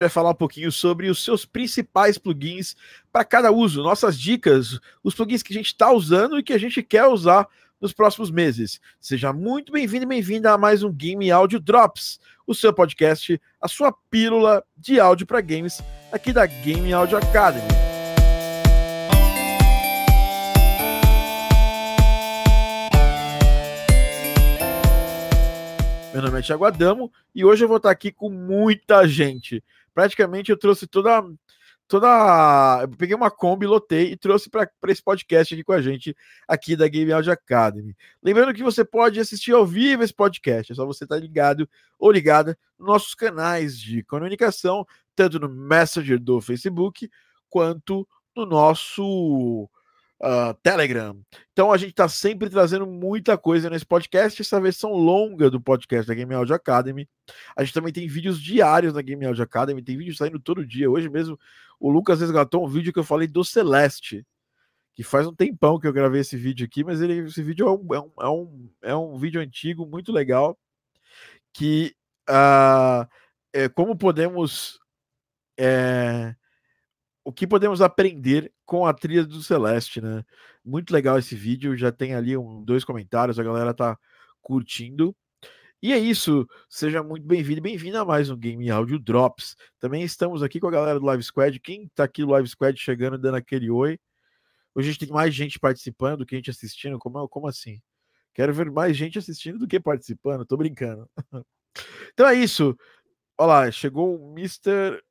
vai falar um pouquinho sobre os seus principais plugins para cada uso, nossas dicas, os plugins que a gente está usando e que a gente quer usar nos próximos meses. Seja muito bem-vindo e bem-vinda a mais um Game Audio Drops, o seu podcast, a sua pílula de áudio para games aqui da Game Audio Academy. Meu nome é Thiago Adamo e hoje eu vou estar aqui com muita gente praticamente eu trouxe toda toda. Eu peguei uma Kombi, lotei e trouxe para esse podcast aqui com a gente, aqui da Game Audio Academy. Lembrando que você pode assistir ao vivo esse podcast, é só você estar tá ligado ou ligada nos nossos canais de comunicação, tanto no Messenger do Facebook quanto no nosso uh, Telegram. Então a gente está sempre trazendo muita coisa nesse podcast, essa versão longa do podcast da Game Audio Academy. A gente também tem vídeos diários na Game Audio Academy, tem vídeo saindo todo dia. Hoje mesmo o Lucas resgatou um vídeo que eu falei do Celeste, que faz um tempão que eu gravei esse vídeo aqui, mas ele, esse vídeo é um, é um, é um, é um vídeo antigo, muito legal, que uh, é, como podemos é, o que podemos aprender com a trilha do Celeste, né? Muito legal esse vídeo, já tem ali um, dois comentários, a galera tá curtindo. E é isso, seja muito bem-vindo bem-vinda a mais um Game Audio Drops. Também estamos aqui com a galera do Live Squad. Quem tá aqui no Live Squad chegando, dando aquele oi. Hoje a gente tem mais gente participando do que a gente assistindo. Como, como assim? Quero ver mais gente assistindo do que participando. Tô brincando. então é isso. Olha lá, chegou o Mr.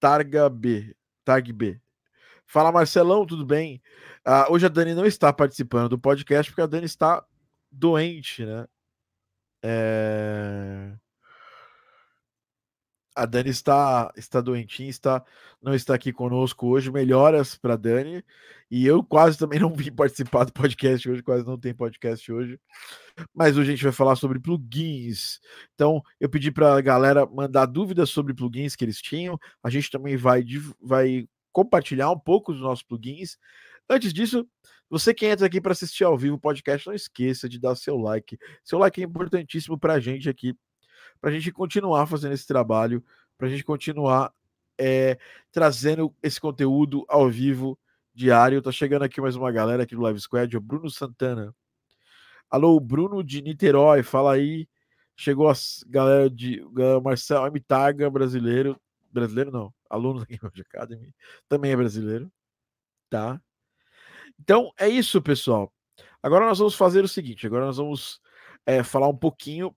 Targa B. Tag B. Fala Marcelão, tudo bem? Uh, hoje a Dani não está participando do podcast porque a Dani está doente, né? É... A Dani está, está doentinha, está, não está aqui conosco hoje. Melhoras para Dani. E eu quase também não vim participar do podcast hoje, quase não tem podcast hoje. Mas hoje a gente vai falar sobre plugins. Então, eu pedi para a galera mandar dúvidas sobre plugins que eles tinham. A gente também vai, vai compartilhar um pouco dos nossos plugins. Antes disso, você que entra aqui para assistir ao vivo o podcast, não esqueça de dar seu like. Seu like é importantíssimo para a gente aqui, para a gente continuar fazendo esse trabalho, para a gente continuar é, trazendo esse conteúdo ao vivo diário. Tá chegando aqui mais uma galera aqui do Live Squad, o Bruno Santana. Alô, Bruno de Niterói, fala aí. Chegou a galera de galera Marcelo Amitaga, brasileiro. Brasileiro não, aluno da Game Academy, também é brasileiro, tá? Então é isso, pessoal. Agora nós vamos fazer o seguinte: agora nós vamos é, falar um pouquinho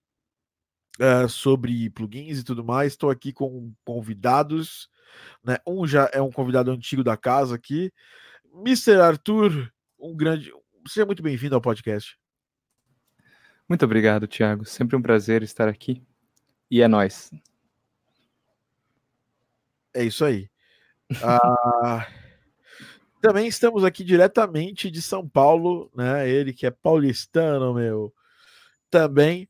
é, sobre plugins e tudo mais. Estou aqui com convidados, né? Um já é um convidado antigo da casa aqui, Mr. Arthur, um grande. Seja muito bem-vindo ao podcast. Muito obrigado, Thiago. Sempre um prazer estar aqui. E é nós. É isso aí. Ah, também estamos aqui diretamente de São Paulo, né? Ele que é paulistano, meu. Também.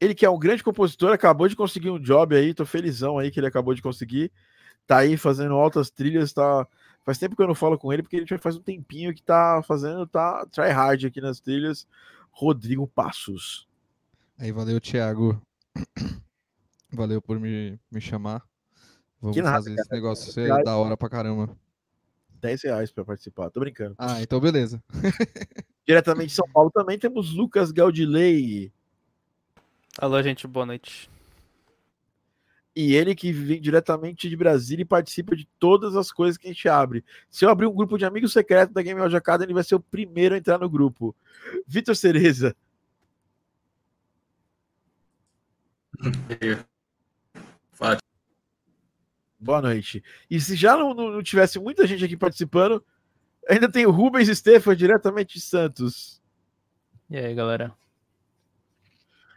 Ele que é um grande compositor, acabou de conseguir um job aí, tô felizão aí que ele acabou de conseguir. Tá aí fazendo altas trilhas, tá. Faz tempo que eu não falo com ele, porque ele já faz um tempinho que tá fazendo, tá try hard aqui nas trilhas. Rodrigo Passos. Aí, valeu, Thiago. Valeu por me, me chamar. Vamos Que nada, fazer esse cara. negócio ser Reais. da hora pra caramba. 10 reais para participar, tô brincando. Ah, então beleza. Diretamente de São Paulo também temos Lucas Gaudilei. Alô, gente, boa noite. E ele que vem diretamente de Brasília e participa de todas as coisas que a gente abre. Se eu abrir um grupo de amigos secretos da Game Audio Academy, ele vai ser o primeiro a entrar no grupo. Vitor Cereza. Boa noite. E se já não, não- não tivesse muita gente aqui participando, ainda tem o Rubens Stefan, diretamente de Santos. E aí, galera?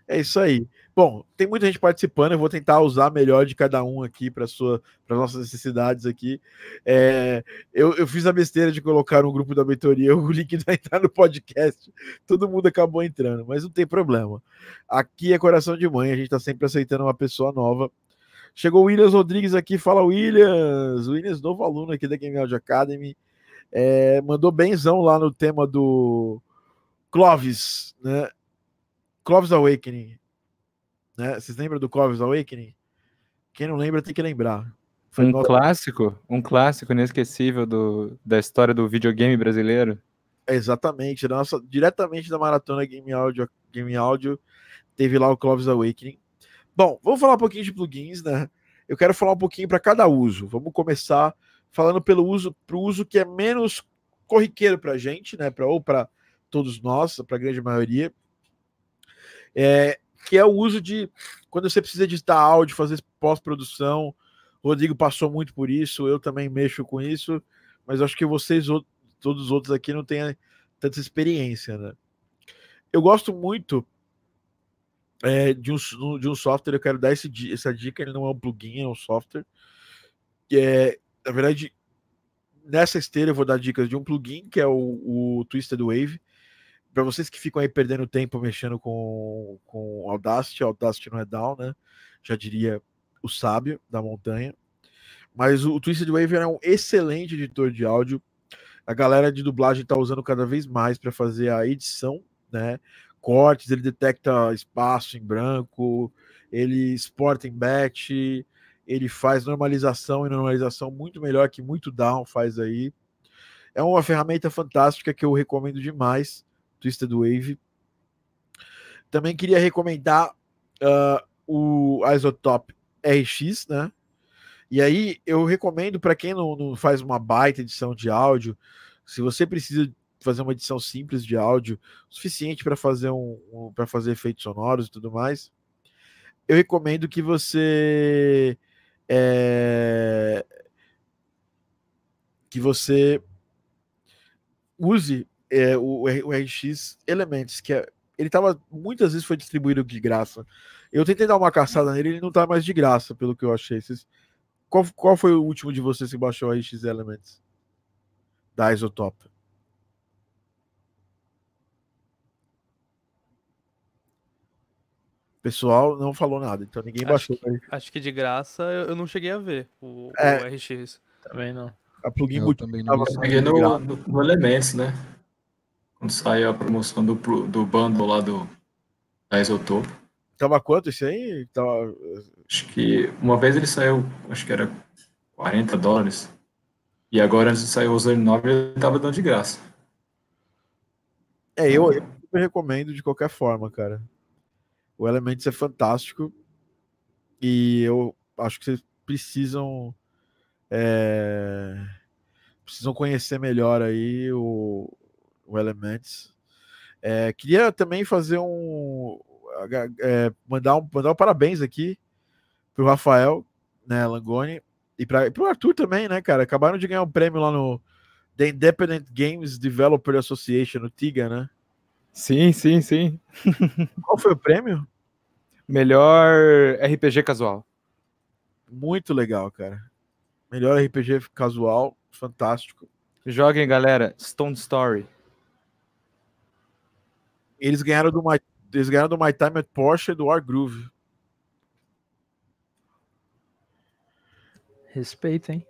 É isso aí. Bom, tem muita gente participando. Eu vou tentar usar melhor de cada um aqui para sua, para nossas necessidades aqui. É, eu, eu fiz a besteira de colocar no grupo da mentoria o link vai entrar no podcast. Todo mundo acabou entrando, mas não tem problema. Aqui é coração de mãe. A gente está sempre aceitando uma pessoa nova. Chegou o Williams Rodrigues aqui. Fala, Williams. Williams, novo aluno aqui da Game Audio Academy. É, mandou benzão lá no tema do Clovis, né? Clovis Awakening. Né? Vocês lembram do Clovis Awakening? Quem não lembra tem que lembrar. Foi Um clássico, um clássico inesquecível do, da história do videogame brasileiro. Exatamente, nossa, diretamente da maratona Game Audio, Game Audio, teve lá o Clovis Awakening. Bom, vamos falar um pouquinho de plugins, né? Eu quero falar um pouquinho para cada uso. Vamos começar falando pelo uso, para o uso que é menos corriqueiro para a gente, né? Pra, ou para todos nós, para a grande maioria, é, que é o uso de quando você precisa editar áudio, fazer pós-produção. Rodrigo passou muito por isso, eu também mexo com isso, mas acho que vocês todos os outros aqui não têm tanta experiência, né? Eu gosto muito é, de, um, de um software, eu quero dar esse, essa dica, ele não é um plugin, é um software. Que é, na verdade, nessa esteira eu vou dar dicas de um plugin, que é o, o Twisted Wave. Para vocês que ficam aí perdendo tempo mexendo com, com Audacity, Audacity não é down, né? Já diria o sábio da montanha. Mas o, o Twisted Wave é um excelente editor de áudio a galera de dublagem está usando cada vez mais para fazer a edição, né? Cortes, ele detecta espaço em branco, ele exporta em batch, ele faz normalização e normalização muito melhor que muito down faz aí. É uma ferramenta fantástica que eu recomendo demais, Twisted Wave. Também queria recomendar uh, o Isotope RX, né? E aí eu recomendo para quem não, não, faz uma baita edição de áudio, se você precisa fazer uma edição simples de áudio, suficiente para fazer um, um para fazer efeitos sonoros e tudo mais, eu recomendo que você é, que você use é, o, o RX Elements, que é, ele tava muitas vezes foi distribuído de graça. Eu tentei dar uma caçada nele, ele não tá mais de graça, pelo que eu achei. Vocês, qual, qual foi o último de vocês que baixou o RX Elements? Da Isotope. Pessoal não falou nada, então ninguém Acho baixou. que, acho que de graça eu, eu não cheguei a ver o, É. o RX. Também não. A plugin Eu também não tava no, no, no Elements, né? Quando saiu a promoção do, do bundle lá do, da Isotope. Tava quanto esse aí? Tava... Acho que uma vez ele saiu, acho que era 40 dólares. E agora, antes de sair o Ozone 9, ele tava dando de graça. É, eu, eu recomendo de qualquer forma, cara. O Elements é fantástico. E eu acho que vocês precisam. é, precisam conhecer melhor aí o, o Elements. É, queria também fazer um. é, mandar, um mandar um parabéns aqui pro Rafael, né, Langoni, e, pra, e pro Arthur também, né, cara? Acabaram de ganhar um prêmio lá no The Independent Games Developer Association, no TIGA, né? Sim, sim, sim. Qual foi o prêmio? Melhor RPG casual. Muito legal, cara. Melhor RPG casual, fantástico. Joguem, galera. Stone Story. Eles ganharam do My, eles ganharam do My Time at Porsche e do War Groove. Respeito, hein?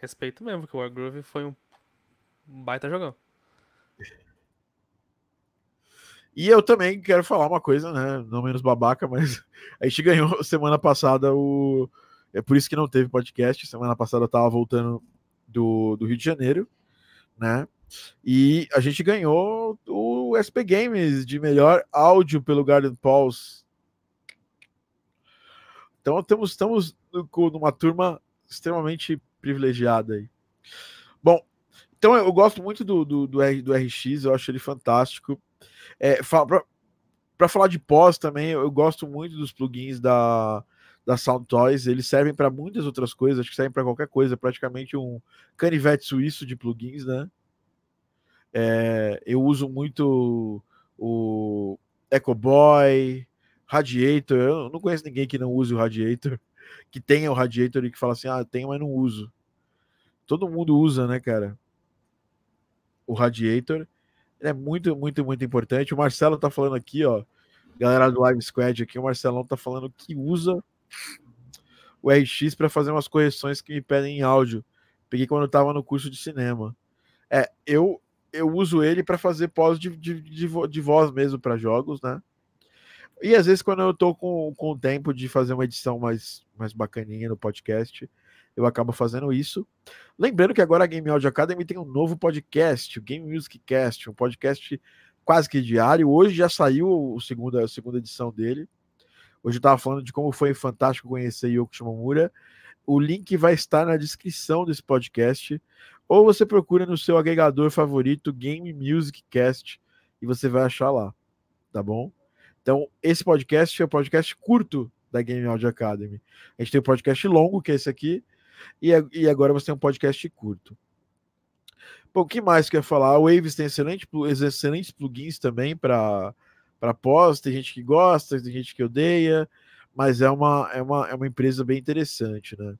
Respeito mesmo, porque o Wargroove foi um um baita jogão. E eu também quero falar uma coisa, né? Não menos babaca, mas a gente ganhou semana passada o. É por isso que não teve podcast. Semana passada eu tava voltando do, do Rio de Janeiro, né? E a gente ganhou o SP Games de melhor áudio pelo Garden Pulse. Então estamos, estamos numa turma extremamente privilegiada aí. Bom, então eu gosto muito do, do, do, R- do RX, eu acho ele fantástico. É, para falar de pós também, eu gosto muito dos plugins da, da Sound Toys. Eles servem para muitas outras coisas, acho que servem para qualquer coisa. Praticamente um canivete suíço de plugins, né? É, eu uso muito o Echo Boy, Radiator. Eu não conheço ninguém que não use o Radiator, que tenha o Radiator e que fala assim: ah, tenho, mas não uso. Todo mundo usa, né, cara? O Radiator é muito, muito, muito importante. O Marcelo tá falando aqui, ó. Galera do Live Squad aqui, o Marcelão tá falando que usa o RX para fazer umas correções que me pedem em áudio. Peguei quando eu tava no curso de cinema. É, eu eu uso ele para fazer pós de, de, de, de voz mesmo para jogos, né? E às vezes, quando eu tô com, com o tempo de fazer uma edição mais, mais bacaninha no podcast, eu acabo fazendo isso. Lembrando que agora a Game Audio Academy tem um novo podcast, o Game Music Cast, um podcast quase que diário. Hoje já saiu o segunda, a segunda edição dele. Hoje eu estava falando de como foi fantástico conhecer Yoko Shimomura. O link vai estar na descrição desse podcast. Ou você procura no seu agregador favorito Game Music Cast e você vai achar lá. Tá bom? Então, esse podcast é o podcast curto da Game Audio Academy. A gente tem um podcast longo, que é esse aqui, e, e agora você tem um podcast curto. Bom, o que mais quer falar? A Waves tem excelente, excelentes plugins também para pós. Tem gente que gosta, tem gente que odeia, mas é uma, é uma, é uma empresa bem interessante, né?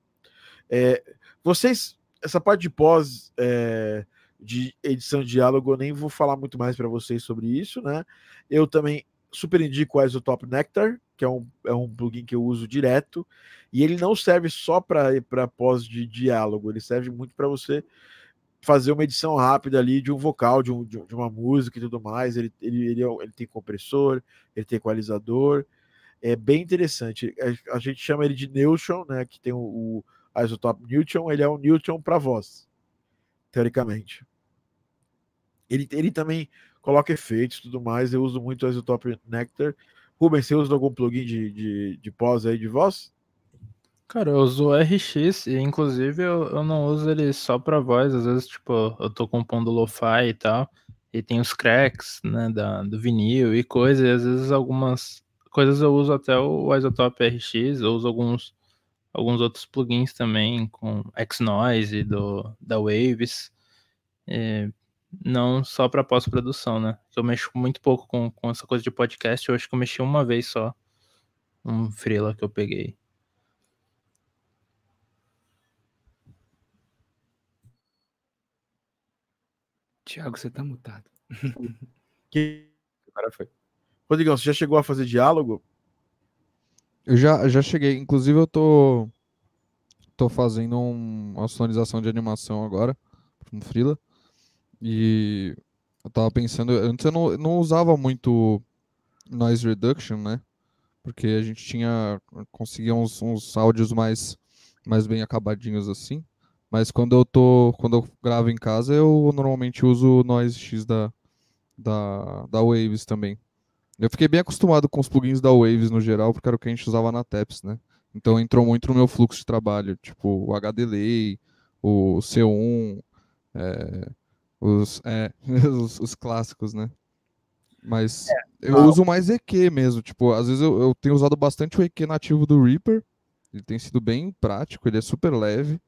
É, vocês, essa parte de pós é, de edição de diálogo, eu nem vou falar muito mais para vocês sobre isso, né? Eu também super indico o Isotop Nectar, que é um, é um plugin que eu uso direto, e ele não serve só para pós de diálogo, ele serve muito para você fazer uma edição rápida ali de um vocal, de, um, de uma música e tudo mais. Ele, ele, ele, é ele, tem compressor, ele tem equalizador, é bem interessante. A, a gente chama ele de Neutron, né? Que tem o, o Isotop Neutron, ele é um Neutron para voz, teoricamente. Ele, ele também coloca efeitos e tudo mais. Eu uso muito o Isotop Nectar. Rubens, você usa algum plugin de, de, de pós aí de voz? Cara, eu uso RX e inclusive eu, eu não uso ele só pra voz, às vezes, tipo, eu tô compondo lo-fi e tal, e tem os cracks, né, da, do vinil e coisa, e às vezes algumas coisas eu uso até o Isotope RX, eu uso alguns, alguns outros plugins também, com X-Noise do, da Waves, e não só para pós-produção, né? Eu mexo muito pouco com, com essa coisa de podcast, eu acho que eu mexi uma vez só, um freela que eu peguei. Tiago, você tá mutado. Que... Agora foi. Rodrigão, você já chegou a fazer diálogo? Eu já, já cheguei. Inclusive, eu tô, tô fazendo um, uma sonorização de animação agora, um Freela. E eu tava pensando, antes eu não, não usava muito noise reduction, né? Porque a gente tinha, conseguia uns, uns áudios mais, mais bem acabadinhos assim. Mas quando eu tô, quando eu gravo em casa, eu normalmente uso o Noise X da, da, da Waves também. Eu fiquei bem acostumado com os plugins da Waves no geral, porque era o que a gente usava na TEPS, né? Então entrou muito no meu fluxo de trabalho, tipo o HDLay, o C1, é, os, é, os, os, clássicos, né? Mas é, eu não. uso mais EQ mesmo, tipo, às vezes eu, eu tenho usado bastante o EQ nativo do Reaper, ele tem sido bem prático, ele é super leve.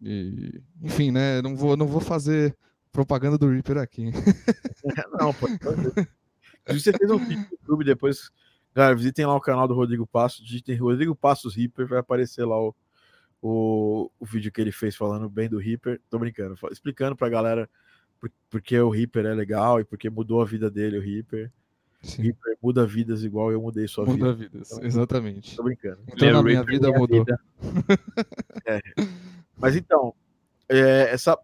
E, enfim, né? Não vou, não vou fazer propaganda do Reaper aqui. não, pode fazer. Você fez um vídeo no YouTube depois. Galera, visitem lá o canal do Rodrigo Passos. Digitem Rodrigo Passos Reaper, vai aparecer lá o, o, o vídeo que ele fez falando bem do Reaper. Tô brincando, explicando pra galera por, porque o Reaper é legal e porque mudou a vida dele, o Reaper. Sim. Reaper muda vidas igual eu mudei sua muda vida. Muda vidas, então, exatamente. Tô brincando. Então na minha vida mudou. Vida. é. Mas então, é, essa,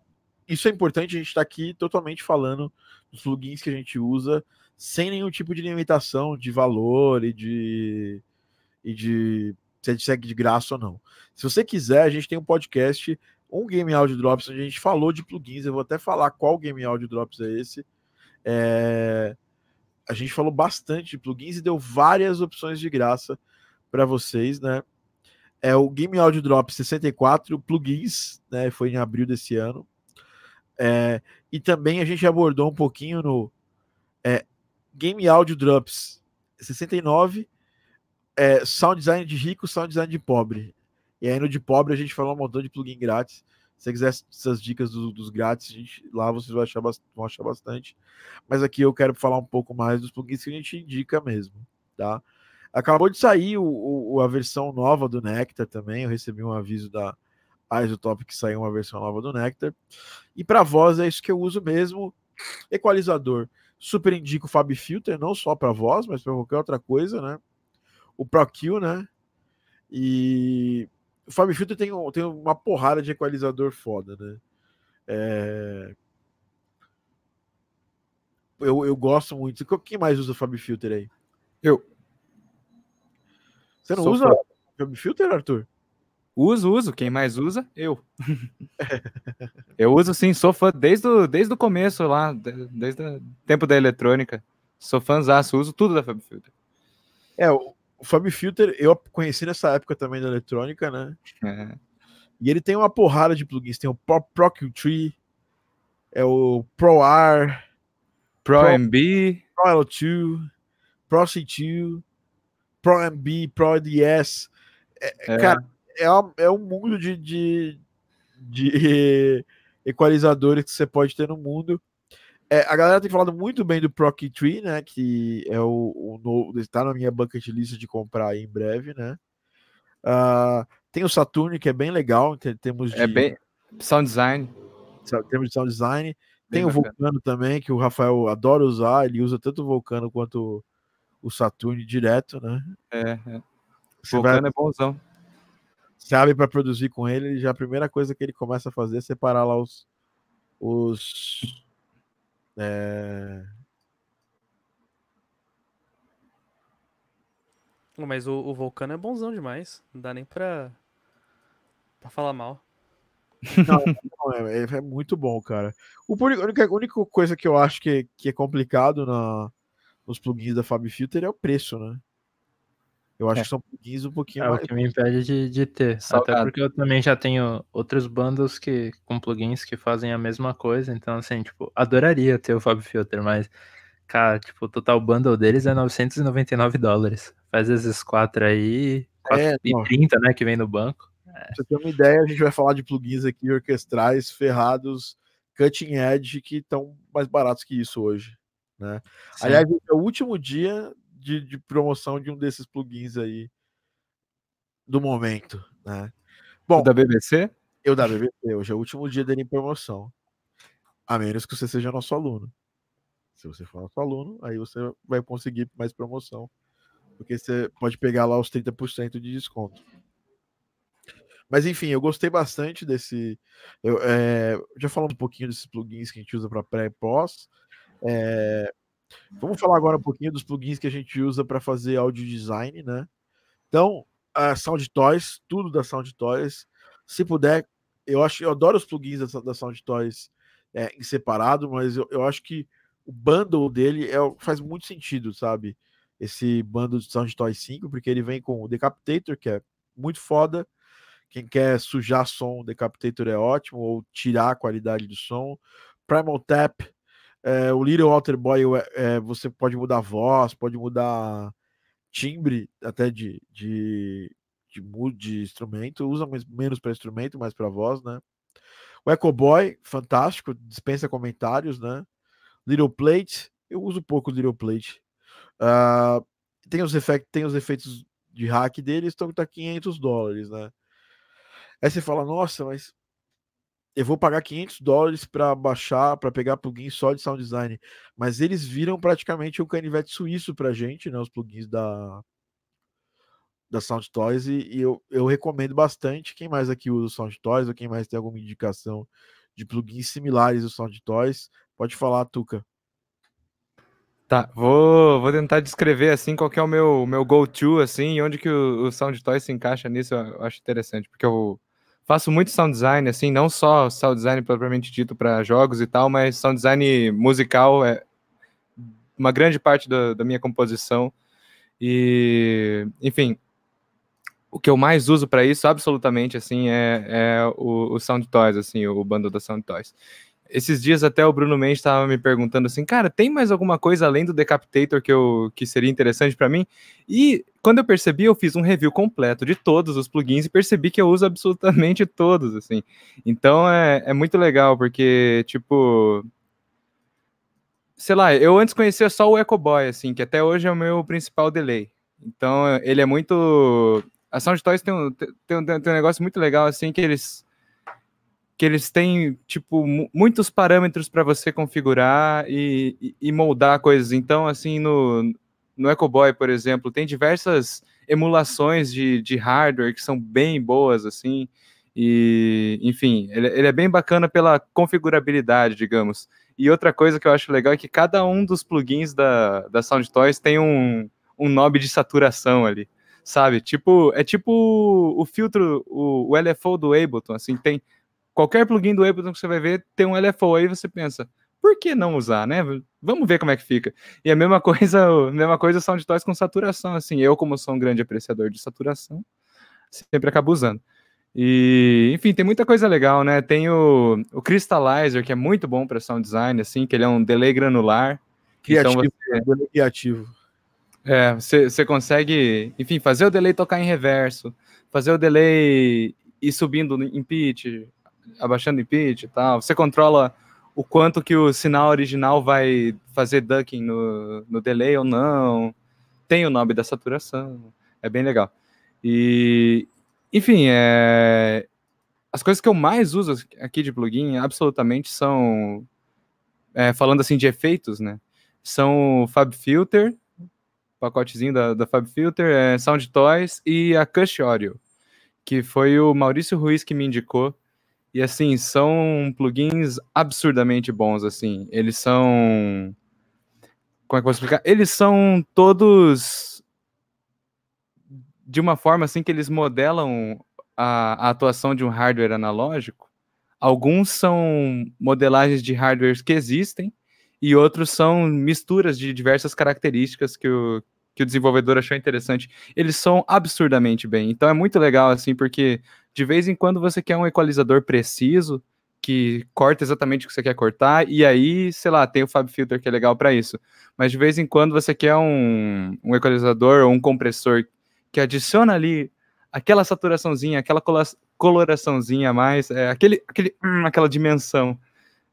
isso é importante, a gente está aqui totalmente falando dos plugins que a gente usa, sem nenhum tipo de limitação de valor e de, e de se a gente segue de graça ou não. Se você quiser, a gente tem um podcast, um Game Audio Drops, onde a gente falou de plugins. Eu vou até falar qual Game Audio Drops é esse. É... A gente falou bastante de plugins e deu várias opções de graça para vocês, né? é o Game Audio Drop 64 plugins, né? Foi em abril desse ano. É, e também a gente abordou um pouquinho no é, Game Audio Drops 69, é, sound design de rico, sound design de pobre. E aí no de pobre a gente falou um montão de plugin grátis. Se você quiser essas dicas do, dos grátis, gente, lá vocês vão achar, vão achar bastante. Mas aqui eu quero falar um pouco mais dos plugins que a gente indica mesmo, tá? Acabou de sair o, o, a versão nova do Nectar também. Eu recebi um aviso da Isotop que saiu uma versão nova do Nectar. E para voz é isso que eu uso mesmo. Equalizador. Super indico o Fab Filter, não só para voz, mas para qualquer outra coisa, né? O ProQ, né? E o Fab Filter tem, tem uma porrada de equalizador foda, né? É... Eu, eu gosto muito. Quem mais usa o Fab Filter aí? Eu. Você não Sou usa fã. Fab Filter, Arthur? Uso, uso. Quem mais usa? Eu. eu uso sim, sou fã desde o, desde o começo lá, de- desde o tempo da eletrônica. Sou fãzaço, uso tudo da FabFilter. É, o, o Fab Filter eu conheci nessa época também da eletrônica, né? É. E ele tem uma porrada de plugins. Tem o Pro, Pro Q3, é o Pro R, Pro, Pro- MB, Pro L2, Pro C2, Pro MB, Pro DS. É, É. Cara, é, é um mundo de, de, de equalizadores que você pode ter no mundo. É, a galera tem falado muito bem do Pro Key né? Que é o, o novo. Está na minha bucket list de comprar aí em breve, né? Ah, tem o Saturn, que é bem legal, em termos de, é bem sound design. em termos de sound design. Tem Bem o bacana. Vulcano também, que o Rafael adora usar, ele usa tanto o Vulcano quanto o Saturn direto, né? É, é. Você, vai, Vulcano é bonzão. Abre para produzir com ele, já a primeira coisa que ele começa a fazer é separar lá os. os é, Mas o, o Vulcano é bonzão demais. Não dá nem pra, pra falar mal. não, é, é muito bom, cara. O, a única, a única coisa que eu acho que, que é complicado na, nos plugins da Fab Filter é o preço, né? Eu acho É. que são plugins um pouquinho É o mais. que me impede de, de ter. Salgado. Até porque eu também já tenho outros bundles que, com plugins que fazem a mesma coisa. Então, assim, tipo, adoraria ter o Fab Filter, mas, cara, tipo, o total bundle deles é 999 dólares. Faz esses quatro aí, É, não. 430, né, que vem no banco. Pra você ter uma ideia, a gente vai falar de plugins aqui orquestrais, ferrados, cutting edge, que estão mais baratos que isso hoje. Né? Sim. Aliás, é o último dia de, de promoção de um desses plugins aí do momento. Né? Bom, O da BBC? eu da BBT, hoje é o último dia dele em promoção. A menos que você seja nosso aluno. Se você for nosso aluno, aí você vai conseguir mais promoção. Porque você pode pegar lá os 30% de desconto. Mas enfim, eu gostei bastante desse. Eu é, já falando um pouquinho desses plugins que a gente usa para pré e pós. É, vamos falar agora um pouquinho dos plugins que a gente usa para fazer audio design, né? Então, a Sound Toys, tudo da Sound Toys. Se puder, eu acho, eu adoro os plugins da, da Sound Toys é, em separado, mas eu, eu acho que o bundle dele é, faz muito sentido, sabe? Esse bundle de Sound Toys 5, porque ele vem com o Decapitator, que é muito foda. Quem quer sujar som, Decapitator é ótimo, ou tirar a qualidade do som. Primal Tap, é, o Little Alter Boy, é, você pode mudar voz, pode mudar timbre até de, de, de, de instrumento, usa menos para instrumento, mais para voz, né? O Echo Boy, fantástico, dispensa comentários, né? Little Plate, eu uso pouco Little Plate. Ah, tem, os efeitos, tem os efeitos de hack deles, então tá 500 dólares, né? Aí você fala, nossa, mas eu vou pagar 500 dólares para baixar, para pegar plugin só de sound design. Mas eles viram praticamente um canivete suíço pra gente, né? Os plugins da, da Sound Toys. E, e eu, eu recomendo bastante. Quem mais aqui usa o Sound Toys ou quem mais tem alguma indicação de plugins similares ao Sound Toys, pode falar, Tuca. Tá, vou, vou tentar descrever assim qual que é o meu, meu go-to, assim, e onde que o, o Sound Toy se encaixa nisso, eu acho interessante, porque eu faço muito sound design, assim, não só sound design propriamente dito para jogos e tal, mas sound design musical é uma grande parte da, da minha composição. E, enfim, o que eu mais uso para isso, absolutamente, assim, é, é o, o Sound Toys, assim, o bundle da Sound Toys esses dias até o Bruno Mendes estava me perguntando assim, cara, tem mais alguma coisa além do Decapitator que, eu, que seria interessante para mim? E quando eu percebi, eu fiz um review completo de todos os plugins e percebi que eu uso absolutamente todos, assim. Então é, é muito legal, porque, tipo... Sei lá, eu antes conhecia só o Echo Boy, assim, que até hoje é o meu principal delay. Então ele é muito... A Sound Toys tem um, tem, um, tem um negócio muito legal, assim, que eles que eles têm tipo mu- muitos parâmetros para você configurar e, e- moldar coisas. Então, assim, no, no Echo Boy, por exemplo, tem diversas emulações de, de hardware que são bem boas, assim. E, enfim, ele, ele é bem bacana pela configurabilidade, digamos. E outra coisa que eu acho legal é que cada um dos plugins da, da Sound Toys tem um, um knob de saturação ali, sabe? Tipo, é tipo o filtro, o, o LFO do Ableton, assim, tem qualquer plugin do Ableton que você vai ver tem um LFO aí você pensa, por que não usar, né? Vamos ver como é que fica. E a mesma coisa, a mesma coisa Sound Toys com saturação, assim, eu como sou um grande apreciador de saturação, sempre acabo usando. E, enfim, tem muita coisa legal, né? Tem o, o Crystallizer, que é muito bom para sound design, assim, que ele é um delay granular. Criativo, então você, criativo. É, você, você consegue, enfim, fazer o delay tocar em reverso, fazer o delay ir subindo em pitch, abaixando em pitch e tal. Você controla o quanto que o sinal original vai fazer ducking no, no delay ou não. Tem o nome da saturação. É bem legal. E, enfim, é... as coisas que eu mais uso aqui de plugin, absolutamente, são, é, falando assim de efeitos, né? São o Fab Filter, pacotezinho da, da Fab Filter, é Sound Toys e a Cush Audio, que foi o Maurício Ruiz que me indicou. E assim, são plugins absurdamente bons, assim. Eles são. Como é que eu posso explicar? Eles são todos de uma forma assim que eles modelam a, a, atuação de um hardware analógico. Alguns são modelagens de hardwares que existem e outros são misturas de diversas características que o, que o desenvolvedor achou interessante. Eles são absurdamente bem. Então é muito legal assim, porque de vez em quando você quer um equalizador preciso que corta exatamente o que você quer cortar, e aí, sei lá, tem o Fab Filter que é legal para isso. Mas de vez em quando você quer um, um equalizador ou um compressor que adiciona ali aquela saturaçãozinha, aquela coloraçãozinha a mais, é, aquele, aquele, hum, aquela dimensão.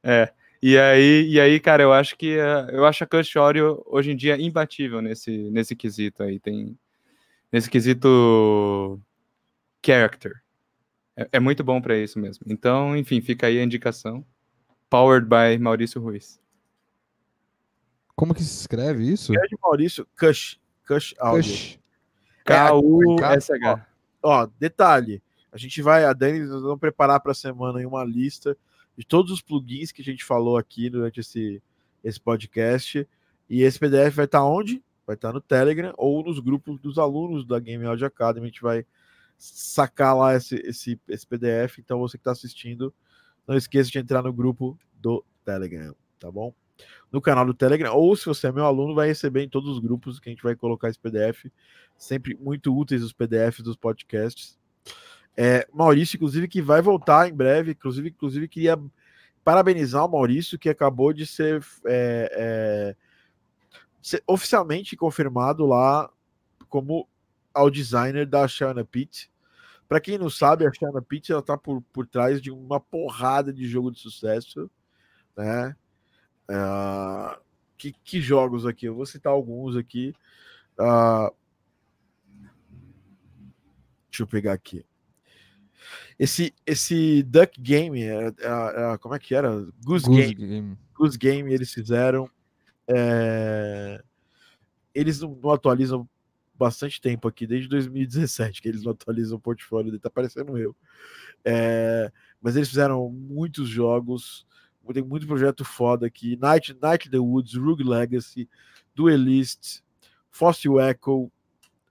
É. E aí, e aí, cara, eu acho que uh, eu acho a Cush Oreo hoje em dia imbatível nesse, nesse quesito aí. Tem nesse quesito character. É, é muito bom para isso mesmo. Então, enfim, fica aí a indicação. Powered by Maurício Ruiz. Como que se escreve isso? É de Maurício Cush. Cush Audio. Cush. K-U-S-H. Ó, detalhe. A gente vai, a Dani, nós vamos preparar para a semana uma lista de todos os plugins que a gente falou aqui durante esse, esse podcast. E esse PDF vai estar tá onde? Vai estar tá no Telegram ou nos grupos dos alunos da Game Audio Academy. A gente vai sacar lá esse, esse, esse PDF. Então, você que está assistindo, não esqueça de entrar no grupo do Telegram, tá bom? no canal do Telegram, ou se você é meu aluno, vai receber em todos os grupos que a gente vai colocar esse PDF. Sempre muito úteis os PDFs dos podcasts. É, Maurício, inclusive, que vai voltar em breve. Inclusive, inclusive, queria parabenizar o Maurício, que acabou de ser, é, é, ser oficialmente confirmado lá como ao designer da Shana Pitt. Para quem não sabe, a Shana Pitt ela tá por, por trás de uma porrada de jogo de sucesso, né? Uh, que, que, jogos aqui? Eu vou citar alguns aqui. Uh, deixa eu pegar aqui. Esse, esse Duck Game, é, como é que era? Goose, Goose Game. Game. Goose Game eles fizeram. É, eles não, não, atualizam bastante tempo aqui, desde 2017, que eles não atualizam o portfólio, tá parecendo eu. É, mas eles fizeram muitos jogos tem muito projeto foda aqui. Night, Night the Woods, Rogue Legacy, Duelist, Fossil Echo,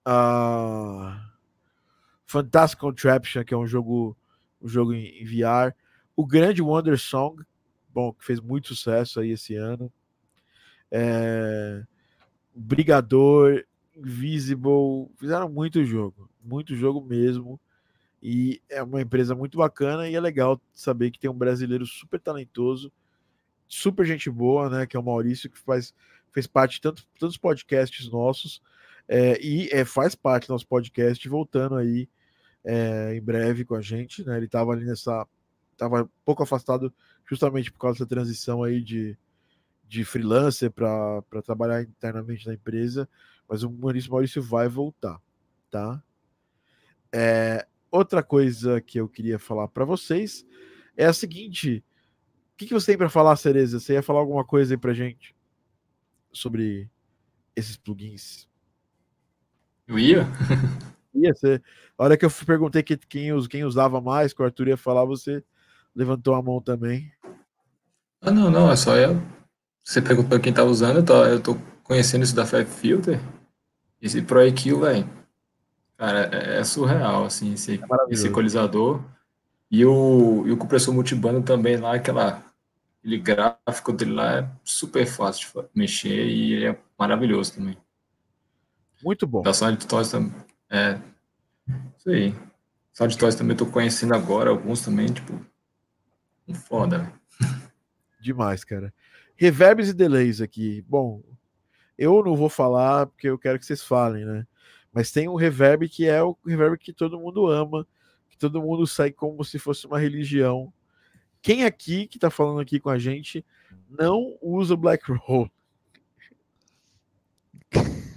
uh, Fantastic Contraption, que é um jogo, um jogo em, em VR. O grande Wonder Song, bom, que fez muito sucesso aí esse ano. É, Brigador, Invisible, fizeram muito jogo, muito jogo mesmo. E é uma empresa muito bacana e é legal saber que tem um brasileiro super talentoso, super gente boa, né? Que é o Maurício, que faz, fez parte de tantos, tantos podcasts nossos é, e é, faz parte do nosso podcast, voltando aí é, em breve com a gente, né? Ele estava ali nessa. Estava um pouco afastado justamente por causa dessa transição aí de, de freelancer para trabalhar internamente na empresa, mas o Maurício, Maurício vai voltar, tá? É, outra coisa que eu queria falar para vocês é a seguinte: o que, que você tem para falar, Cereza? Você ia falar alguma coisa aí para gente sobre esses plugins? Eu ia? ia ser. A hora que eu perguntei que, quem, quem usava mais, que o Arthur ia falar, você levantou a mão também. Ah, não, não, é só eu. Você perguntou quem tá usando, eu tô, eu tô conhecendo isso da Fab Filter. Esse Pro EQ, velho, cara, é, é surreal, assim, esse, esse maravilhoso. equalizador. E o, e o compressor multibanda também lá, aquela, aquele gráfico dele lá é super fácil de mexer e ele é maravilhoso também. Muito bom. Da Sound Toys também. É. Isso aí. Sound Toys também tô conhecendo agora, alguns também, tipo. Foda, velho. Demais, cara. Reverbs e delays aqui. Bom, eu não vou falar porque eu quero que vocês falem, né? Mas tem um reverb que é o reverb que todo mundo ama, que todo mundo sai como se fosse uma religião. Quem aqui que tá falando aqui com a gente não usa o Black Hole?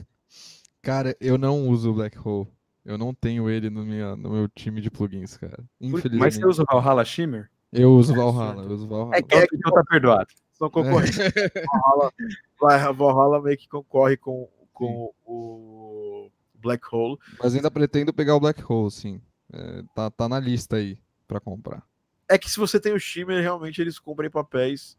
Cara, eu não uso o Black Hole. Eu não tenho ele no, minha, no meu time de plugins, cara. Infelizmente. Mas você usa o Valhalla Shimmer? Eu uso Valhalla, eu uso Valhalla. É que é que Então tá perdoado. São concorrentes. Valhalla, vai- Valhalla meio que concorre com, com o Black Hole. Mas ainda pretendo pegar o Black Hole, sim. É, tá, tá na lista aí pra comprar. É que se você tem o Shimmer, realmente eles cumprem papéis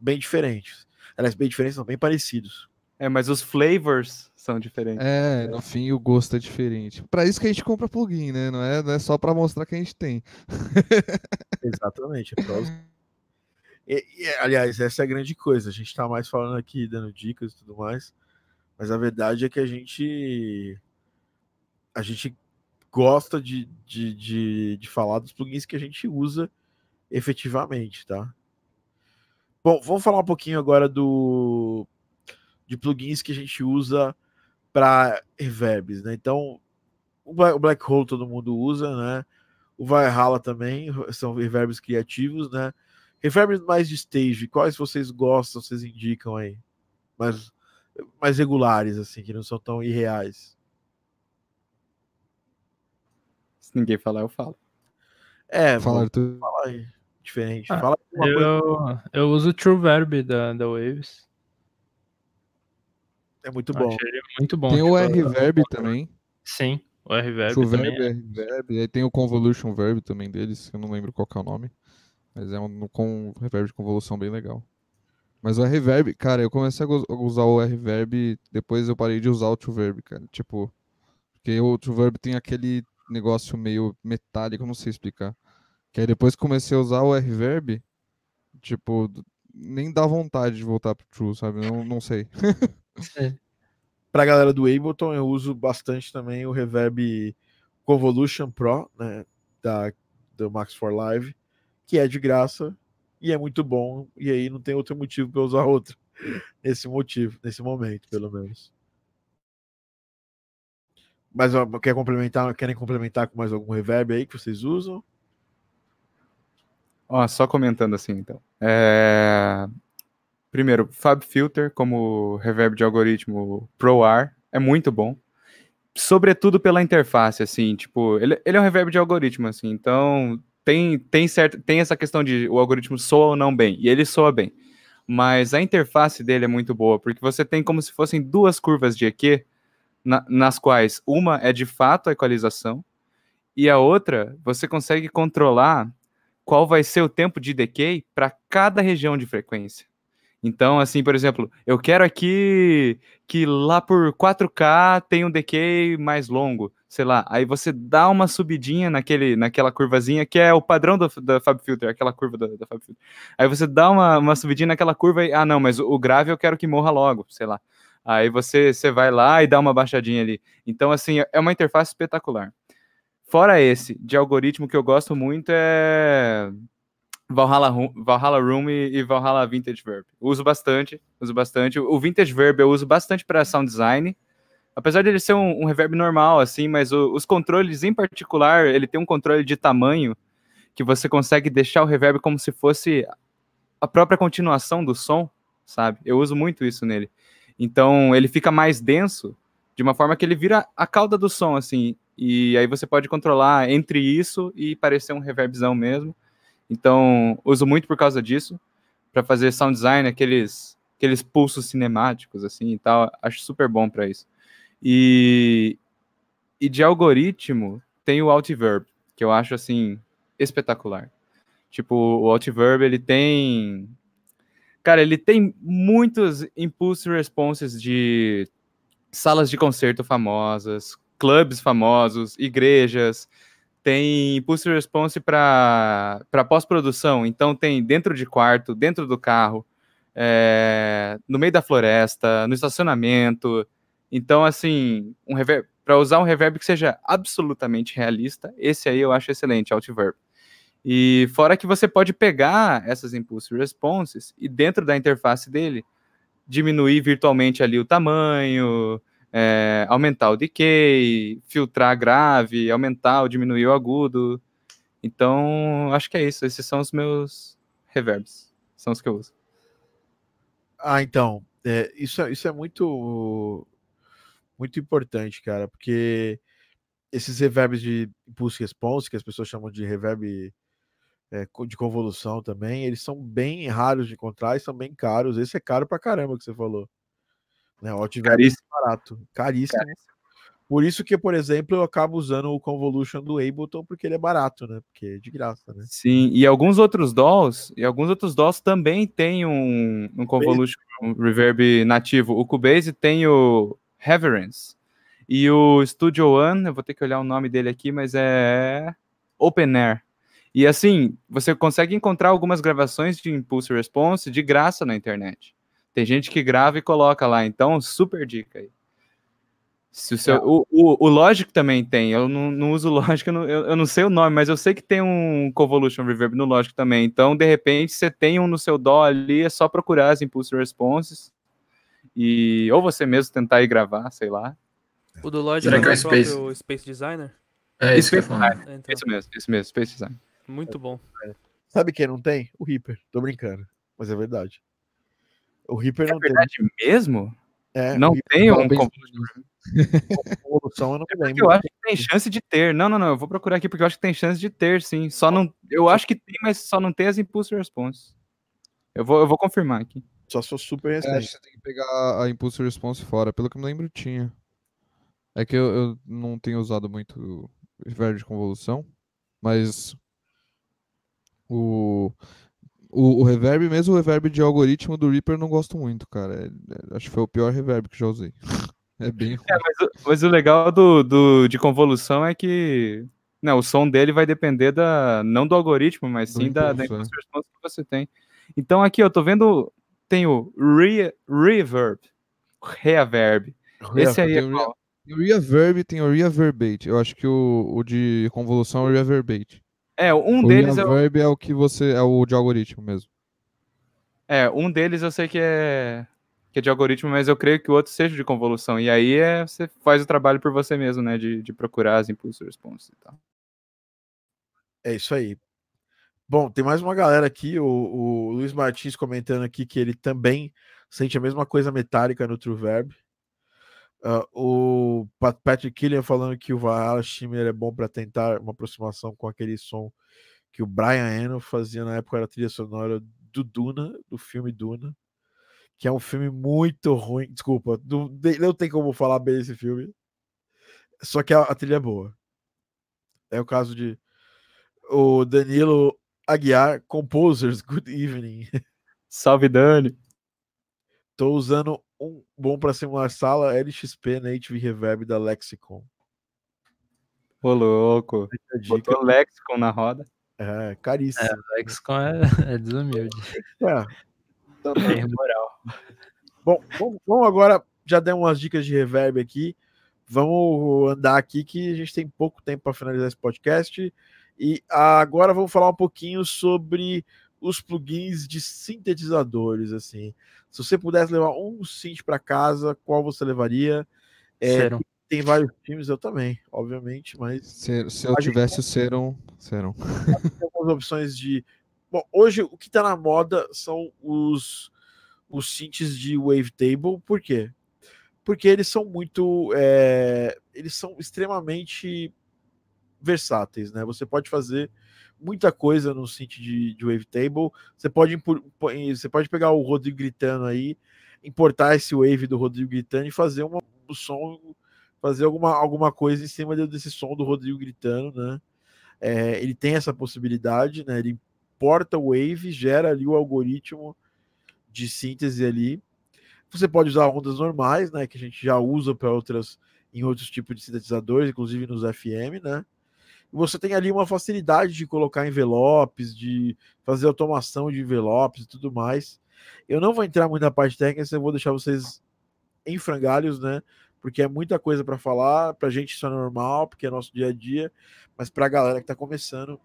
bem diferentes. Aliás, bem diferentes, não, bem parecidos. É, mas os flavors são diferentes. É, no fim o gosto é diferente. Pra isso que a gente compra plugin, né? Não é, não é só pra mostrar que a gente tem. Exatamente. É pra... e, e, aliás, essa é a grande coisa. A gente tá mais falando aqui, dando dicas e tudo mais. Mas a verdade é que a gente. A gente gosta de, de, de, de falar dos plugins que a gente usa efetivamente, tá? Bom, vamos falar um pouquinho agora do de plugins que a gente usa para reverbs, né? Então, o Black Hole todo mundo usa, né? O Valhalla também são reverbs criativos, né? Reverbs mais de stage, quais vocês gostam, vocês indicam aí? Mais, mais regulares, assim, que não são tão irreais. Se ninguém falar, eu falo. É, Fala, falar aí. Diferente. Ah, Fala uma coisa. Eu, eu uso o True Verb da, da Waves. É muito bom. Achei muito bom. Tem o tipo, R-Verb também. Sim, o R-Verb True também. Verb, R-Verb. Aí tem o Convolution Verb também deles, que eu não lembro qual que é o nome. Mas é um com reverb de convolução bem legal. Mas o R-Verb, cara, eu comecei a usar o R-Verb, depois eu parei de usar o True Verb, cara. Tipo, porque o True Verb tem aquele negócio meio metálico, não sei explicar. Que aí depois comecei a usar o R-Verb, tipo, nem dá vontade de voltar pro True, sabe? Não, não sei. Pra galera do Ableton, eu uso bastante também o Reverb Convolution Pro, né? Da, do Max for Live, que é de graça e é muito bom. E aí não tem outro motivo para usar outro. Nesse motivo, nesse momento, pelo menos. Mas quer complementar, querem complementar com mais algum reverb aí que vocês usam? Ó, só comentando assim, então. É, Primeiro, Fab Filter como reverb de algoritmo ProR é muito bom. Sobretudo pela interface, assim, tipo, ele, ele é um reverb de algoritmo, assim, então tem, tem, certo, tem essa questão de o algoritmo soa ou não bem, e ele soa bem. Mas a interface dele é muito boa, porque você tem como se fossem duas curvas de EQ, na- nas quais uma é de fato a equalização, e a outra você consegue controlar qual vai ser o tempo de decay para cada região de frequência. Então, assim, por exemplo, eu quero aqui que lá por 4K tem um decay mais longo, sei lá. Aí você dá uma subidinha naquele, naquela curvazinha, que é o padrão do, da Fab Filter, aquela curva da, da. Aí você dá uma, uma subidinha naquela curva e, ah, não, mas o, o grave eu quero que morra logo, sei lá. Aí você, você vai lá e dá uma baixadinha ali. Então, assim, é uma interface espetacular. Fora esse, de algoritmo que eu gosto muito é Valhalla, Valhalla Room e, e Valhalla Vintage Verb. Uso bastante, uso bastante. O Vintage Verb eu uso bastante para sound design. Apesar dele ser um, um reverb normal, assim, mas o- os controles em particular, ele tem um controle de tamanho que você consegue deixar o reverb como se fosse a própria continuação do som, sabe? Eu uso muito isso nele. Então, ele fica mais denso, de uma forma que ele vira a cauda do som, assim. E aí você pode controlar entre isso e parecer um reverbzão mesmo. Então, uso muito por causa disso, para fazer sound design, aqueles, aqueles pulsos cinemáticos, assim e tal. Acho super bom para isso. E, e de algoritmo, tem o Altiverb, que eu acho, assim, espetacular. Tipo, o Altiverb, ele tem. Cara, ele tem muitos impulse responses de salas de concerto famosas, clubes famosos, igrejas, tem Impulse Response para pós-produção, então tem dentro de quarto, dentro do carro, é, no meio da floresta, no estacionamento. Então, assim, um para usar um reverb que seja absolutamente realista, esse aí eu acho excelente, Altiverb. E fora que você pode pegar essas Impulse Responses e dentro da interface dele diminuir virtualmente ali o tamanho, é, aumentar o decay, filtrar grave, aumentar ou diminuir o agudo. Então, acho que é isso. Esses são os meus reverbs. São os que eu uso. Ah, então. É, isso, é, isso é muito, muito importante, cara, porque esses reverbs de impulse response, que as pessoas chamam de reverb é, de convolução também, eles são bem raros de encontrar e são bem caros. Esse é caro pra caramba que você falou. Né? O Altiverb é barato, caríssimo. caríssimo. Por isso que, por exemplo, eu acabo usando o Convolution do Ableton, porque ele é barato, né? Porque é de graça, né? Sim, e alguns outros DAWs, e alguns outros DAWs também tem um, um Convolution um Reverb nativo. O Cubase tem o Reverence. E o Studio One, eu vou ter que olhar o nome dele aqui, mas é Open Air. E assim, você consegue encontrar algumas gravações de Impulse Response de graça na internet. Tem gente que grava e coloca lá, então super dica aí. Se o, seu, é. o, o, o, Logic também tem, eu não, não uso Logic, eu não, eu, eu, não sei o nome, mas eu sei que tem um Convolution Reverb no Logic também. Então, de repente, você tem um no seu DAW ali, é só procurar as Impulse Responses e ou você mesmo tentar ir gravar, sei lá. O do Logic é, é o Space? Space Designer? É, isso Space que eu Designer. Então. Isso mesmo, isso mesmo, Space Designer. Muito bom. Sabe quem não tem? O Reaper. Tô brincando, mas é verdade. O Reaper é não verdade tem. mesmo? É, não tem um Convolução eu não é Eu acho que tem chance de ter. Não, não, não. Eu vou procurar aqui porque eu acho que tem chance de ter, sim. Só não. Eu acho que tem, mas só não tem as Impulse Response. Eu vou, eu vou confirmar aqui. Só sou super recente. É, você tem que pegar a Impulse Response fora. Pelo que eu me lembro, tinha. É que eu, eu não tenho usado muito reverb de convolução, mas o, o, o, reverb, mesmo o reverb de algoritmo do Reaper, não gosto muito, cara. É, é, acho que foi o pior reverb que já usei. É bem é, mas, mas, o legal do, do, de convolução é que não, né, o som dele vai depender da, não do algoritmo, mas sim da, da que você tem. Então aqui eu tô vendo, tem o re, reverb, reverb. Esse aí é qual? Tem o reverb tem o reverbate. Eu acho que o, o de convolução é o reverbate. É, um o deles é o... é o que você é o de algoritmo mesmo. É, um deles eu sei que é que é de algoritmo, mas eu creio que o outro seja de convolução. E aí é, você faz o trabalho por você mesmo, né, de, de procurar as impulse responses e tal. É isso aí. Bom, tem mais uma galera aqui, o, o Luiz Martins comentando aqui que ele também sente a mesma coisa metálica no True Verb. Uh, o Patrick Killian falando que o Valhalla Shimmer é bom para tentar uma aproximação com aquele som que o Brian Eno fazia na época da trilha sonora do Duna, do filme Duna, que é um filme muito ruim. Desculpa, não, não tem como falar bem esse filme. Só que a, a trilha é boa. É o caso de o Danilo Aguiar, Composers, Good Evening. Salve, Dani. Tô usando um bom para simular sala LXP Native Reverb da Lexicon. Ô, louco. Botou Lexicon na roda. É, caríssimo. É, Lexicon é, é desumilde. É. Também. É moral. Bom, vamos, vamos agora, já demos umas dicas de reverb aqui. Vamos andar aqui que a gente tem pouco tempo para finalizar esse podcast. E agora vamos falar um pouquinho sobre os plugins de sintetizadores, assim. Se você pudesse levar um synth para casa, qual você levaria? É, tem vários times, eu também, obviamente, mas se, se eu tivesse o Serum, Serum. Tem algumas opções de Bom, hoje o que está na moda são os os synths de wavetable, por quê? Porque eles são muito é, eles são extremamente versáteis, né? Você pode fazer muita coisa no synth de, de Wavetable. Você pode, você pode pegar o Rodrigo gritando aí, importar esse wave do Rodrigo gritando e fazer uma, um som, fazer alguma, alguma coisa em cima desse som do Rodrigo gritando, né? É, ele tem essa possibilidade, né? Ele importa o wave, gera ali o algoritmo de síntese ali. Você pode usar ondas normais, né, que a gente já usa para outras em outros tipos de sintetizadores, inclusive nos FM, né? Você tem ali uma facilidade de colocar envelopes, de fazer automação de envelopes e tudo mais. Eu não vou entrar muito na parte técnica, eu vou deixar vocês em frangalhos, né? Porque é muita coisa para falar, para a gente isso é normal, porque é nosso dia a dia, mas para a galera que está começando,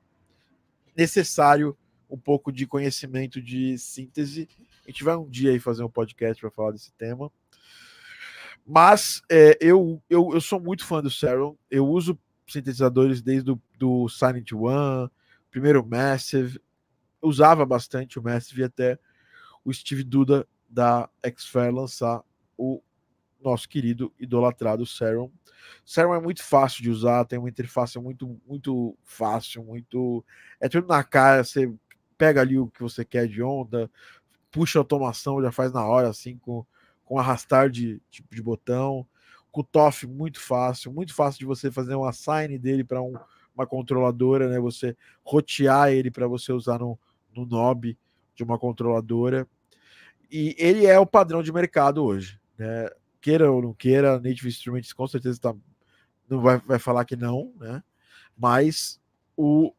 necessário um pouco de conhecimento de síntese. A gente vai um dia aí fazer um podcast para falar desse tema. Mas é, eu, eu, eu sou muito fã do Saron. Eu uso sintetizadores desde o do Silent One, primeiro Massive. Usava bastante o Massive até o Steve Duda da Xfair lançar o nosso querido idolatrado Serum. Serum é muito fácil de usar, tem uma interface muito muito fácil, muito é tudo na cara, você pega ali o que você quer de onda, puxa a automação, já faz na hora assim com com arrastar de tipo de botão. Cutoff muito fácil, muito fácil de você fazer um assign dele para um, uma controladora, né? Você rotear ele para você usar no, no knob de uma controladora. E ele é o padrão de mercado hoje, né? Queira ou não queira, Native Instruments com certeza tá, não vai, vai falar que não, né? Mas o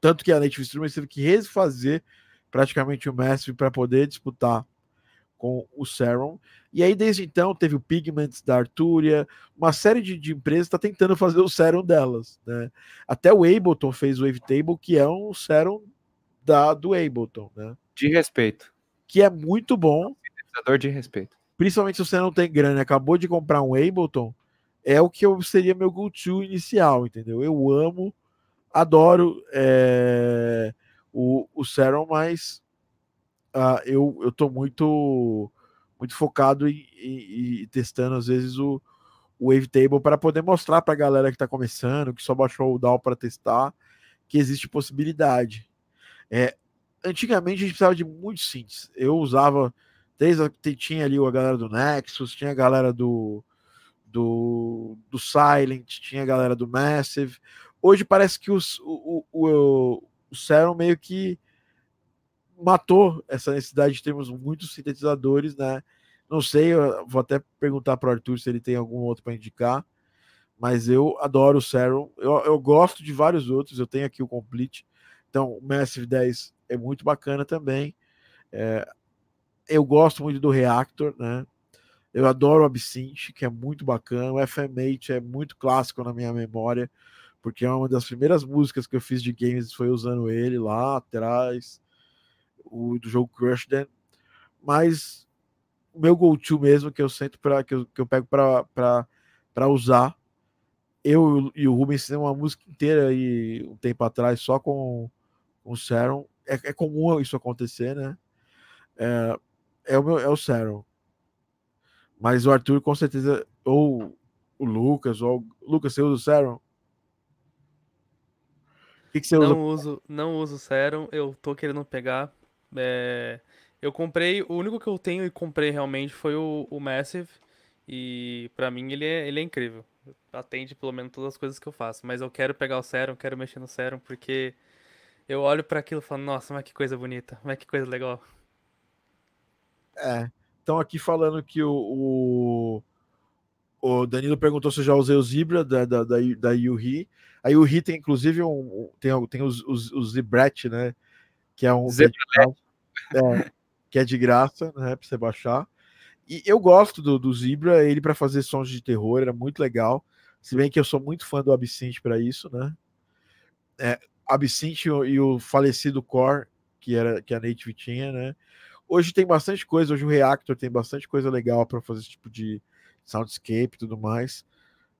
tanto que a Native Instruments teve que refazer praticamente o Massive para poder disputar com o Serum. E aí, desde então, teve o Pigments da Arturia, uma série de, de empresas está tentando fazer o Serum delas. Né? Até o Ableton fez o Wavetable, que é um Serum da, do Ableton. Né? De respeito. Que é muito bom. Sintetizador de respeito. Principalmente se você não tem grana acabou de comprar um Ableton, é o que eu, seria meu go-to inicial, entendeu? Eu amo, adoro é, o, o Serum, mas uh, eu, eu tô muito muito focado em, em, em testando às vezes o, o Wavetable para poder mostrar para a galera que está começando, que só baixou o DAW para testar, que existe possibilidade. É, antigamente a gente precisava de muitos synths. Eu usava, desde tinha ali a galera do Nexus, tinha a galera do, do, do Silent, tinha a galera do Massive. Hoje parece que os, o, o, o, o Serum meio que matou essa necessidade de termos muitos sintetizadores, né? Não sei, vou até perguntar para o Arthur se ele tem algum outro para indicar, mas eu adoro o Serum. Eu, eu gosto de vários outros, eu tenho aqui o Complete. Então, o Massive 10 é muito bacana também. É, eu gosto muito do Reactor, né? Eu adoro o Absinthe, que é muito bacana. O FM8 é muito clássico na minha memória, porque é uma das primeiras músicas que eu fiz de games foi usando ele lá atrás o do jogo Crush Them, mas o meu go-to mesmo, que eu sento para que eu, que eu pego para usar. Eu e o Rubens fizemos uma música inteira aí um tempo atrás só com, com o Serum. É, é comum isso acontecer, né? É, é o, meu, é o Serum. Mas o Arthur, com certeza, ou o Lucas, ou o Lucas, você usa o Serum? O que, que você não usa? Uso, não uso Serum, eu tô querendo pegar é, eu comprei, o único que eu tenho e comprei realmente foi o, o Massive. E pra mim ele é, ele é incrível. Atende pelo menos todas as coisas que eu faço. Mas eu quero pegar o Serum, quero mexer no Serum, porque eu olho para aquilo e falo, nossa, mas que coisa bonita, mas que coisa legal. É. Então aqui falando que o, o, o Danilo perguntou se eu já usei o Zebra da, da, da, da Yuhi. A Yuhi tem inclusive um, tem, tem os, os, os Zebret, né? Que é um é, é, que é de graça, né, para você baixar. E eu gosto do, do Zebra, ele para fazer sons de terror era muito legal. Se bem que eu sou muito fã do Absinthe para isso, né? É, Absinthe e o falecido Core, que era que a Native tinha, né? Hoje tem bastante coisa, hoje o Reactor tem bastante coisa legal para fazer esse tipo de soundscape e tudo mais.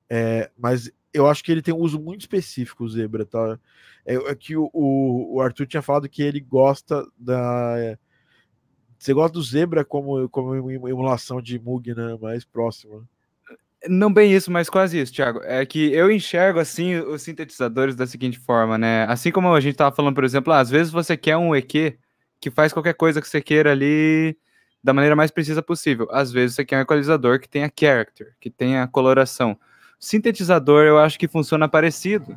É, mas eu acho que ele tem um uso muito específico, o Zebra, tá? É, é que o, o, Arthur tinha falado que ele gosta da. É, você gosta do Zebra como, como emulação de Moog, né? Mais próxima. Não bem isso, mas quase isso, Thiago. É que eu enxergo assim os sintetizadores da seguinte forma, né? Assim como a gente tava falando, por exemplo, às vezes você quer um EQ que faz qualquer coisa que você queira ali da maneira mais precisa possível. Às vezes você quer um equalizador que tenha character, que tenha coloração. Sintetizador eu acho que funciona parecido.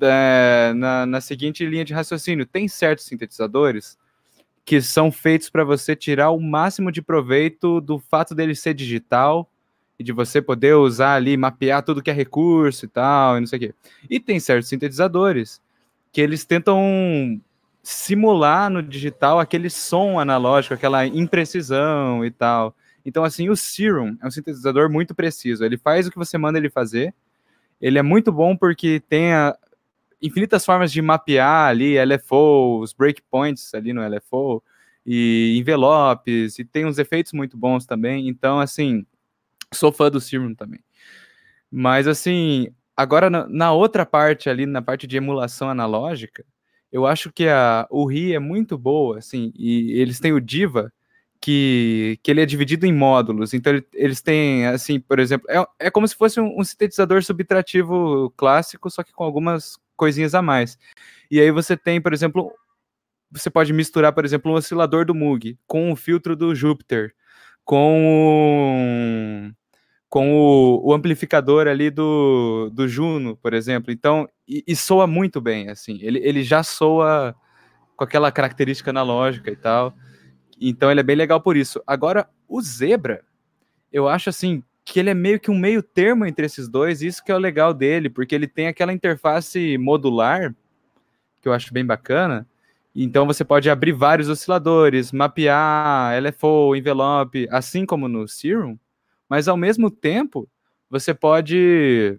É, na, na seguinte linha de raciocínio, tem certos sintetizadores que são feitos para você tirar o máximo de proveito do fato dele ser digital e de você poder usar ali, mapear tudo que é recurso e tal, e não sei o quê. E tem certos sintetizadores que eles tentam simular no digital aquele som analógico, aquela imprecisão e tal. Então, assim, o Serum é um sintetizador muito preciso. Ele faz o que você manda ele fazer. Ele é muito bom porque tem a, infinitas formas de mapear ali LFO, os breakpoints ali no LFO, e envelopes, e tem uns efeitos muito bons também. Então, assim, sou fã do Serum também. Mas, assim, agora na, na, outra parte ali, na parte de emulação analógica, eu acho que a, o RI é muito boa, assim, e eles têm o Diva, que, que ele é dividido em módulos. Então, ele, eles têm, assim, por exemplo, é, é como se fosse um, um, sintetizador subtrativo clássico, só que com algumas coisinhas a mais. E aí você tem, por exemplo, você pode misturar, por exemplo, um oscilador do Moog com o filtro do Jupiter, com o, com o, o, amplificador ali do, do Juno, por exemplo. Então, e, e soa muito bem, assim. Ele, ele já soa com aquela característica analógica e tal. Então ele é bem legal por isso. Agora, o Zebra, eu acho assim que ele é meio que um meio termo entre esses dois, isso que é o legal dele, porque ele tem aquela interface modular, que eu acho bem bacana. Então você pode abrir vários osciladores, mapear LFO, envelope, assim como no Serum, mas ao mesmo tempo você pode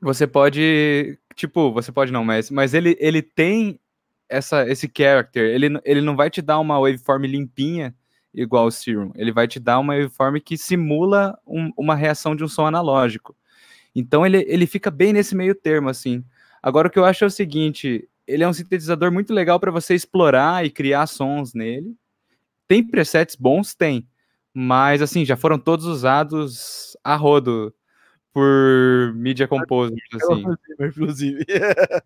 você pode tipo, você pode não, mas, mas ele, ele tem essa, esse character, ele, ele não vai te dar uma waveform limpinha igual o Serum, ele vai te dar uma waveform que simula um, uma reação de um som analógico. Então ele, ele fica bem nesse meio termo, assim. Agora o que eu acho é o seguinte, ele é um sintetizador muito legal para você explorar e criar sons nele. Tem presets bons? Tem. Mas, assim, já foram todos usados a rodo por Media Composer, assim. Inclusive. é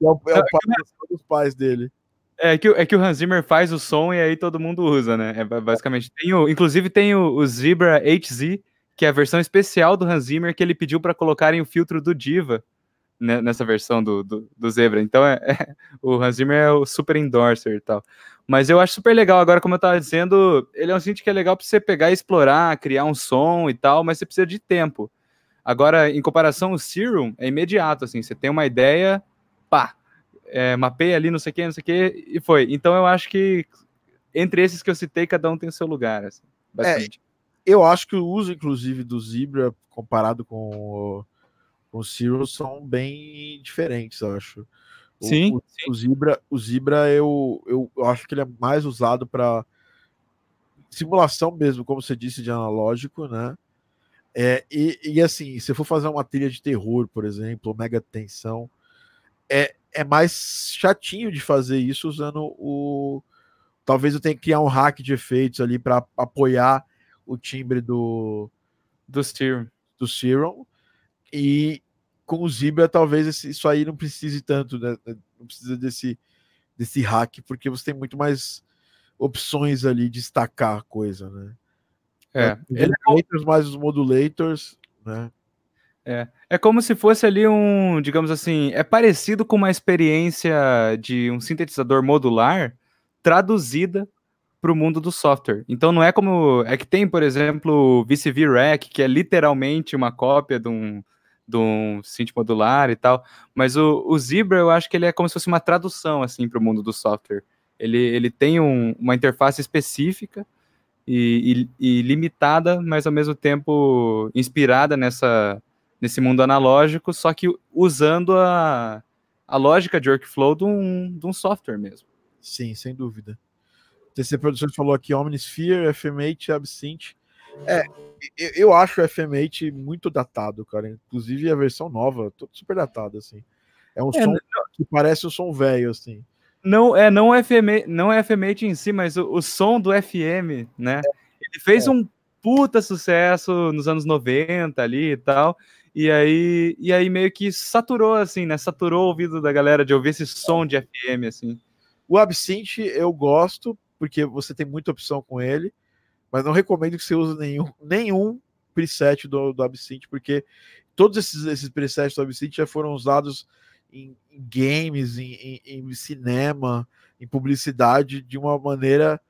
o, é o pai dos pais dele. É que, é que o Hans Zimmer faz o som e aí todo mundo usa, né? É, basicamente. Tem o, inclusive tem o, o Zebra HZ, que é a versão especial do Hans Zimmer que ele pediu para colocarem o filtro do Diva né, nessa versão do, do, do Zebra. Então é, é, o Hans Zimmer é o super endorser e tal. Mas eu acho super legal. Agora, como eu estava dizendo, ele é um synth que é legal para você pegar e explorar, criar um som e tal, mas você precisa de tempo. Agora, em comparação, o Serum é imediato, assim, você tem uma ideia, pá, é, mapeia ali, não sei o que, não sei o que, e foi. Então eu acho que entre esses que eu citei, cada um tem o seu lugar, assim. É, eu acho que o uso, inclusive, do Zebra comparado com o, com o Zero são bem diferentes, eu acho. O, sim, o, sim. o Zebra, o Zebra eu, eu, eu acho que ele é mais usado para simulação mesmo, como você disse, de analógico, né? É, e, e, assim, se for fazer uma trilha de terror, por exemplo, mega tensão, é, é mais chatinho de fazer isso usando o. Talvez eu tenha que criar um hack de efeitos ali para apoiar o timbre do. Do Serum. Do Serum. E com o Zebra, talvez isso aí não precise tanto, né? Não precisa desse, desse hack, porque você tem muito mais opções ali de destacar a coisa, né? É, ele é mais os modulators, né? É. é como se fosse ali um, digamos assim, é parecido com uma experiência de um sintetizador modular traduzida para o mundo do software. Então não é como. É que tem, por exemplo, o VCV Rack, que é literalmente uma cópia de um, de um synth modular e tal. Mas o, o Zebra, eu acho que ele é como se fosse uma tradução assim para o mundo do software. Ele, ele tem um, uma interface específica e, e, e, limitada, mas ao mesmo tempo inspirada nessa, nesse mundo analógico, só que usando a, a lógica de workflow de um, de um software mesmo. Sim, sem dúvida. TC Produções falou aqui Omnisphere, FM8, Absinthe. É, eu, eu acho o FM8 muito datado, cara. Inclusive a versão nova, super datada, assim. É um é, som não... que parece um som velho, assim. Não é não FM, não é FM8 em si, mas o, o som do FM, né? Ele fez é. um puta sucesso nos anos 90 ali e tal. E aí, e aí meio que saturou assim, né? Saturou o ouvido da galera de ouvir esse som de FM assim. O Absinthe eu gosto porque você tem muita opção com ele, mas não recomendo que você use nenhum nenhum preset do, do Absinthe, porque todos esses, esses presets do Absinthe já foram usados em, em games, em, em, em, cinema, em publicidade de uma maneira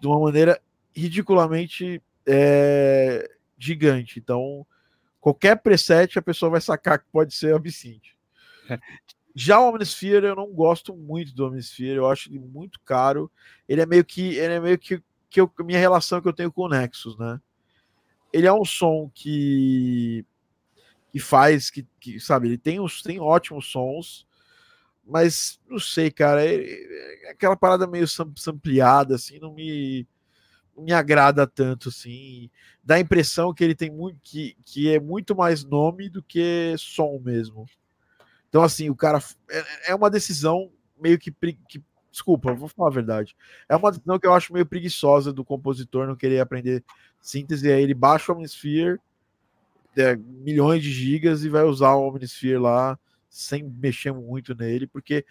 de uma maneira ridiculamente é, gigante. Então, qualquer preset a pessoa vai sacar que pode ser Absinthe. É. Já o Omnisphere eu não gosto muito do Omnisphere, eu acho ele muito caro. Ele é meio que ele é meio que, que eu, minha relação que eu tenho com o Nexus, né? Ele é um som que que faz que, que sabe, ele tem os tem ótimos sons, mas não sei, cara, é, é aquela parada meio sampleada assim, não me me agrada tanto assim. Dá a impressão que ele tem muito que, que é muito mais nome do que som mesmo. Então, assim, o cara. É, é uma decisão meio que, que. Desculpa, vou falar a verdade. É uma decisão que eu acho meio preguiçosa do compositor não querer aprender síntese. Aí ele baixa o Omnisphere, é, milhões de gigas, e vai usar o Omnisphere lá sem mexer muito nele, porque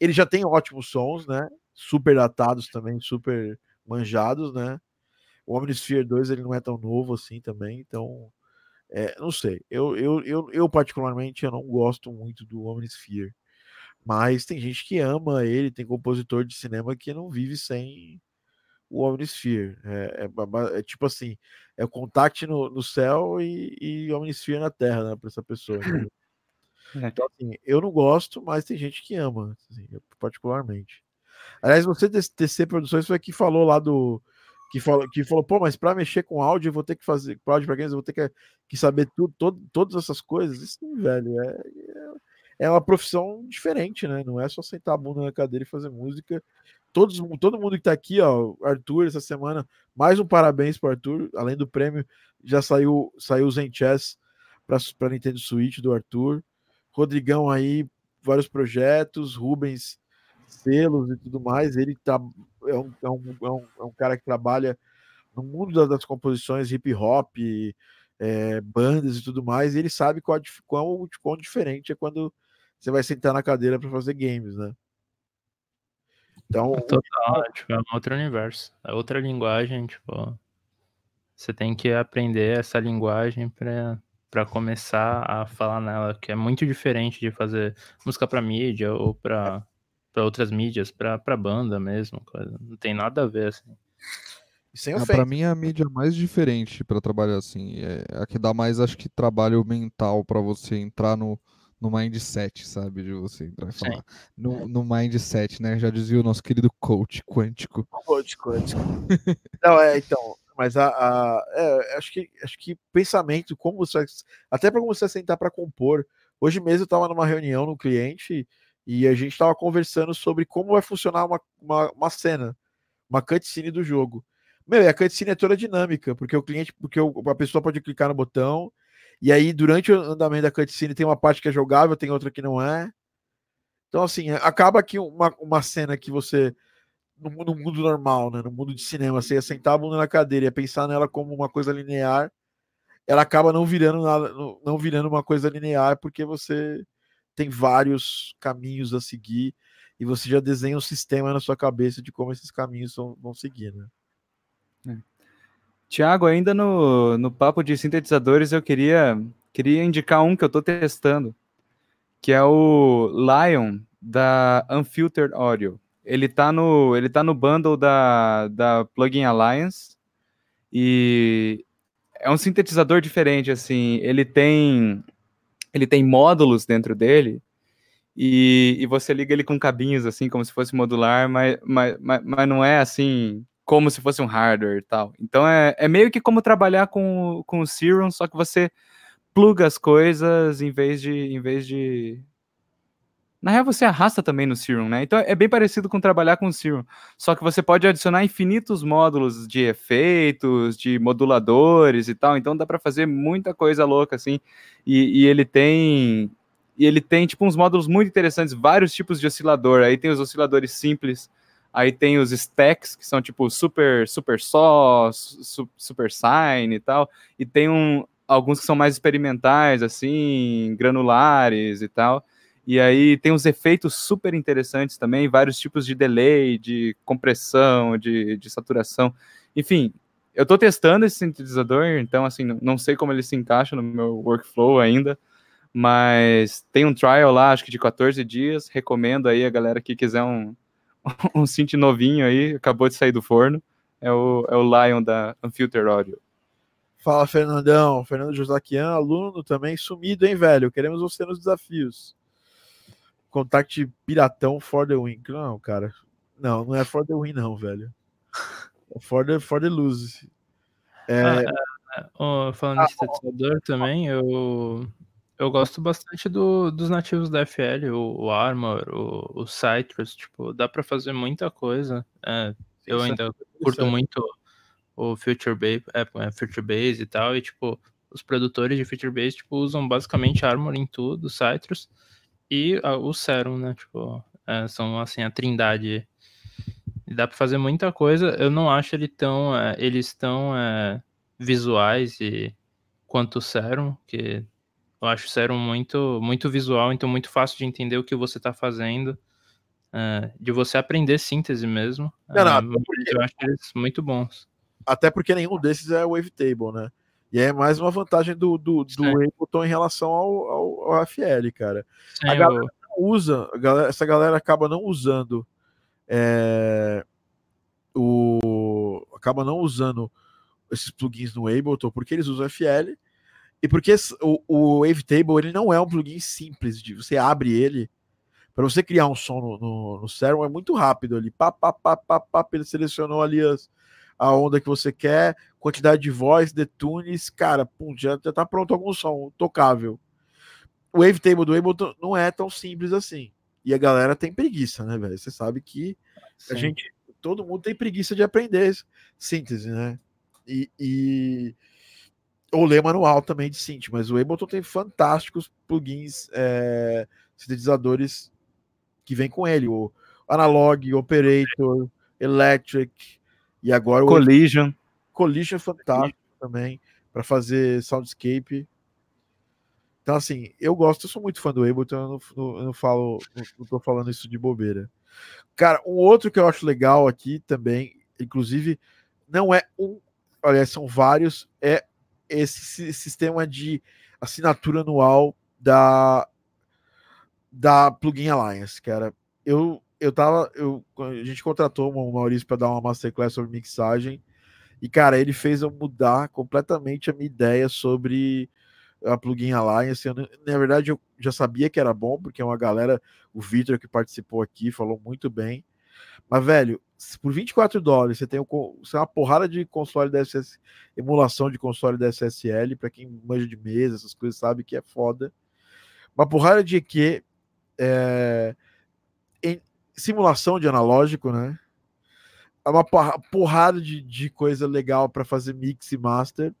ele já tem ótimos sons, né? Super datados também, super manjados, né? O Omnisphere 2 ele não é tão novo assim também, então é, não sei. Eu, eu, eu, eu, particularmente, eu não gosto muito do Omnisphere. Mas tem gente que ama ele, tem compositor de cinema que não vive sem o Omnisphere. É, é, é tipo assim, é o contact no, no céu e, e Omnisphere na terra, né, para essa pessoa. Né? Então, assim, eu não gosto, mas tem gente que ama, assim, particularmente. Aliás, você, TC Produções, foi que falou lá do, que falou, que falou, pô, mas para mexer com áudio eu vou ter que fazer, para áudio para games eu vou ter que, que saber tudo, todo, todas essas coisas. Isso, velho, é, é, é uma profissão diferente, né? Não é só sentar a bunda na cadeira e fazer música. Todos, todo mundo que tá aqui, ó, Arthur, essa semana, mais um parabéns para Arthur, além do prêmio, já saiu, saiu o Zen Chess para Nintendo Switch do Arthur. Rodrigão aí, vários projetos, Rubens selos e tudo mais. Ele tá, é, um, é, um, é, um, é um cara que trabalha no mundo das composições hip hop, é, bandas e tudo mais, e ele sabe qual, qual, qual diferente é quando você vai sentar na cadeira para fazer games, né? Então, Total, o... tipo, é um outro universo, é outra linguagem, tipo, você tem que aprender essa linguagem para para começar a falar nela, que é muito diferente de fazer música para mídia ou para para outras mídias, para banda mesmo, coisa. não tem nada a ver assim. Sem ah, para mim a mídia mais diferente para trabalhar assim, é a que dá mais acho que trabalho mental para você entrar no no mindset, sabe? De você entrar e falar. No, no mindset, né? Já dizia o nosso querido coach quântico. Coach quântico. Não, é, então, mas a, a é, acho que acho que pensamento, como você até para você sentar para compor. Hoje mesmo eu estava numa reunião no cliente e a gente estava conversando sobre como vai funcionar uma, uma, uma, cena, uma cutscene do jogo. Meu, e a cutscene é toda dinâmica, porque o cliente, porque a pessoa pode clicar no botão, e aí durante o andamento da cutscene tem uma parte que é jogável, tem outra que não é. Então, assim, acaba que uma, uma cena que você, no, no mundo normal, né, no mundo de cinema, você ia sentar a bunda na cadeira e pensar nela como uma coisa linear, ela acaba não virando nada, não virando uma coisa linear, porque você tem vários caminhos a seguir e você já desenha um sistema na sua cabeça de como esses caminhos vão seguir, né? Tiago, ainda no, no papo de sintetizadores, eu queria, queria indicar um que eu estou testando, que é o Lion da Unfiltered Audio. Ele está no, ele tá no bundle da, da Plugin Alliance e é um sintetizador diferente, assim, ele tem ele tem módulos dentro dele e, e, você liga ele com cabinhos, assim, como se fosse modular, mas, mas, mas, mas, não é assim, como se fosse um hardware e tal. Então é, é meio que como trabalhar com, com o Serum, só que você pluga as coisas em vez de, em vez de, na real, você arrasta também no Serum, né? Então é bem parecido com trabalhar com o Serum. Só que você pode adicionar infinitos módulos de efeitos, de moduladores e tal. Então dá para fazer muita coisa louca, assim. E, e, ele tem. E ele tem, tipo, uns módulos muito interessantes, vários tipos de oscilador. Aí tem os osciladores simples. Aí tem os stacks, que são tipo super, super só, super sine e tal. E tem um, alguns que são mais experimentais, assim, granulares e tal. E aí tem uns efeitos super interessantes também, vários tipos de delay, de compressão, de, de saturação. Enfim, eu estou testando esse sintetizador, então assim, não sei como ele se encaixa no meu workflow ainda, Mas tem um trial lá, acho que de 14 dias. Recomendo aí a galera que quiser um, um synth novinho aí, acabou de sair do forno. É o, é o Lion da Unfiltered Audio. Fala, Fernandão. Fernando Josaquian, aluno também, sumido, hein, velho? Queremos você nos desafios. Contact Piratão for the win. Não, cara. Não, não é for the win, não, velho. É for the, for the lose. É... Ah, ó, falando Ah, de sintetizador também, eu, eu gosto bastante do- dos nativos da FL, o, o Armor, o, o Citrus, tipo, dá pra fazer muita coisa. É, eu Isso é ainda curto interessante. muito o Future Base, é, é, Future Base e tal, e tipo, os produtores de Future Base, tipo, usam basicamente Armor em tudo, Citrus, e ah, o Serum, né, tipo, é, são, assim, a trindade. E dá pra fazer muita coisa, eu não acho ele tão, é, eles tão é, visuais e quanto o Serum, que eu acho o Serum muito, muito visual, então muito fácil de entender o que você tá fazendo, é, de você aprender síntese mesmo. Não, não, mas porque- eu acho eles muito bons. Até porque nenhum desses é wavetable, né? E é mais uma vantagem do, do, do. Ableton em relação ao, ao, ao FL, cara. Sim, A galera- Usa, a galera- essa galera acaba não usando é, o. acaba não usando esses plugins no Ableton porque eles usam FL e porque o, o Wavetable ele não é um plugin simples de você abre ele para você criar um som no, no, no Serum é muito rápido ali, pá, pá, pá, pá, pá, ele selecionou ali as, a onda que você quer, quantidade de voz, detunes, cara, pum, já, já tá pronto algum som tocável. O Wavetable do Ableton não é tão simples assim. E a galera tem preguiça, né, velho? Você sabe que a sim. gente, todo mundo tem preguiça de aprender síntese, né? E, e ou ler manual também de synth, mas o Ableton tem fantásticos plugins, é, sintetizadores que vem com ele, o Analog, Operator, Electric e agora o Collision. Collision é fantástico também para fazer soundscape. Então, assim, eu gosto, eu sou muito fã do Ableton, eu não, eu não falo, não, não tô falando isso de bobeira. Cara, um outro que eu acho legal aqui também, inclusive, não é um, olha, são vários, é esse si- sistema de assinatura anual da da Plugin Alliance, cara. Eu eu tava, eu, a gente contratou o Maurício para dar uma masterclass sobre mixagem e, cara, ele fez eu mudar completamente a minha ideia sobre a Plugin Alliance. Eu, na verdade, eu já sabia que era bom, porque é uma galera, o Victor que participou aqui, falou muito bem. Mas, velho, por 24 dólares você tem o você tem uma porrada de console da SS, emulação de console da SSL, para quem manja de mesa, essas coisas, sabe que é foda. Uma porrada de EQ, é, em simulação de analógico, né? É uma porra- porrada de, de coisa legal para fazer mix e master.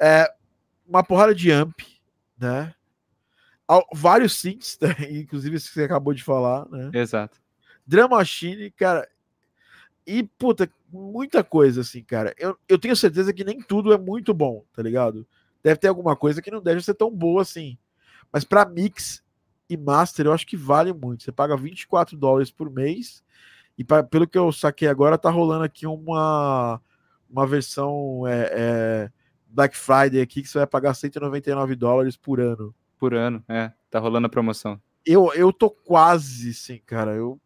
É uma porrada de amp, né? Vários synths, né? inclusive esse que você acabou de falar, né? Exato. Drum Machine, cara. E, puta, muita coisa, assim, cara. Eu, eu tenho certeza que nem tudo é muito bom, tá ligado? Deve ter alguma coisa que não deve ser tão boa assim. Mas pra mix e master, eu acho que vale muito. Você paga 24 dólares por mês. E pra- pelo que eu saquei agora, tá rolando aqui uma, uma versão é, é, Black Friday aqui que você vai pagar 199 dólares por ano. Por ano, é. Tá rolando a promoção. Eu, eu tô quase, sim, cara. Eu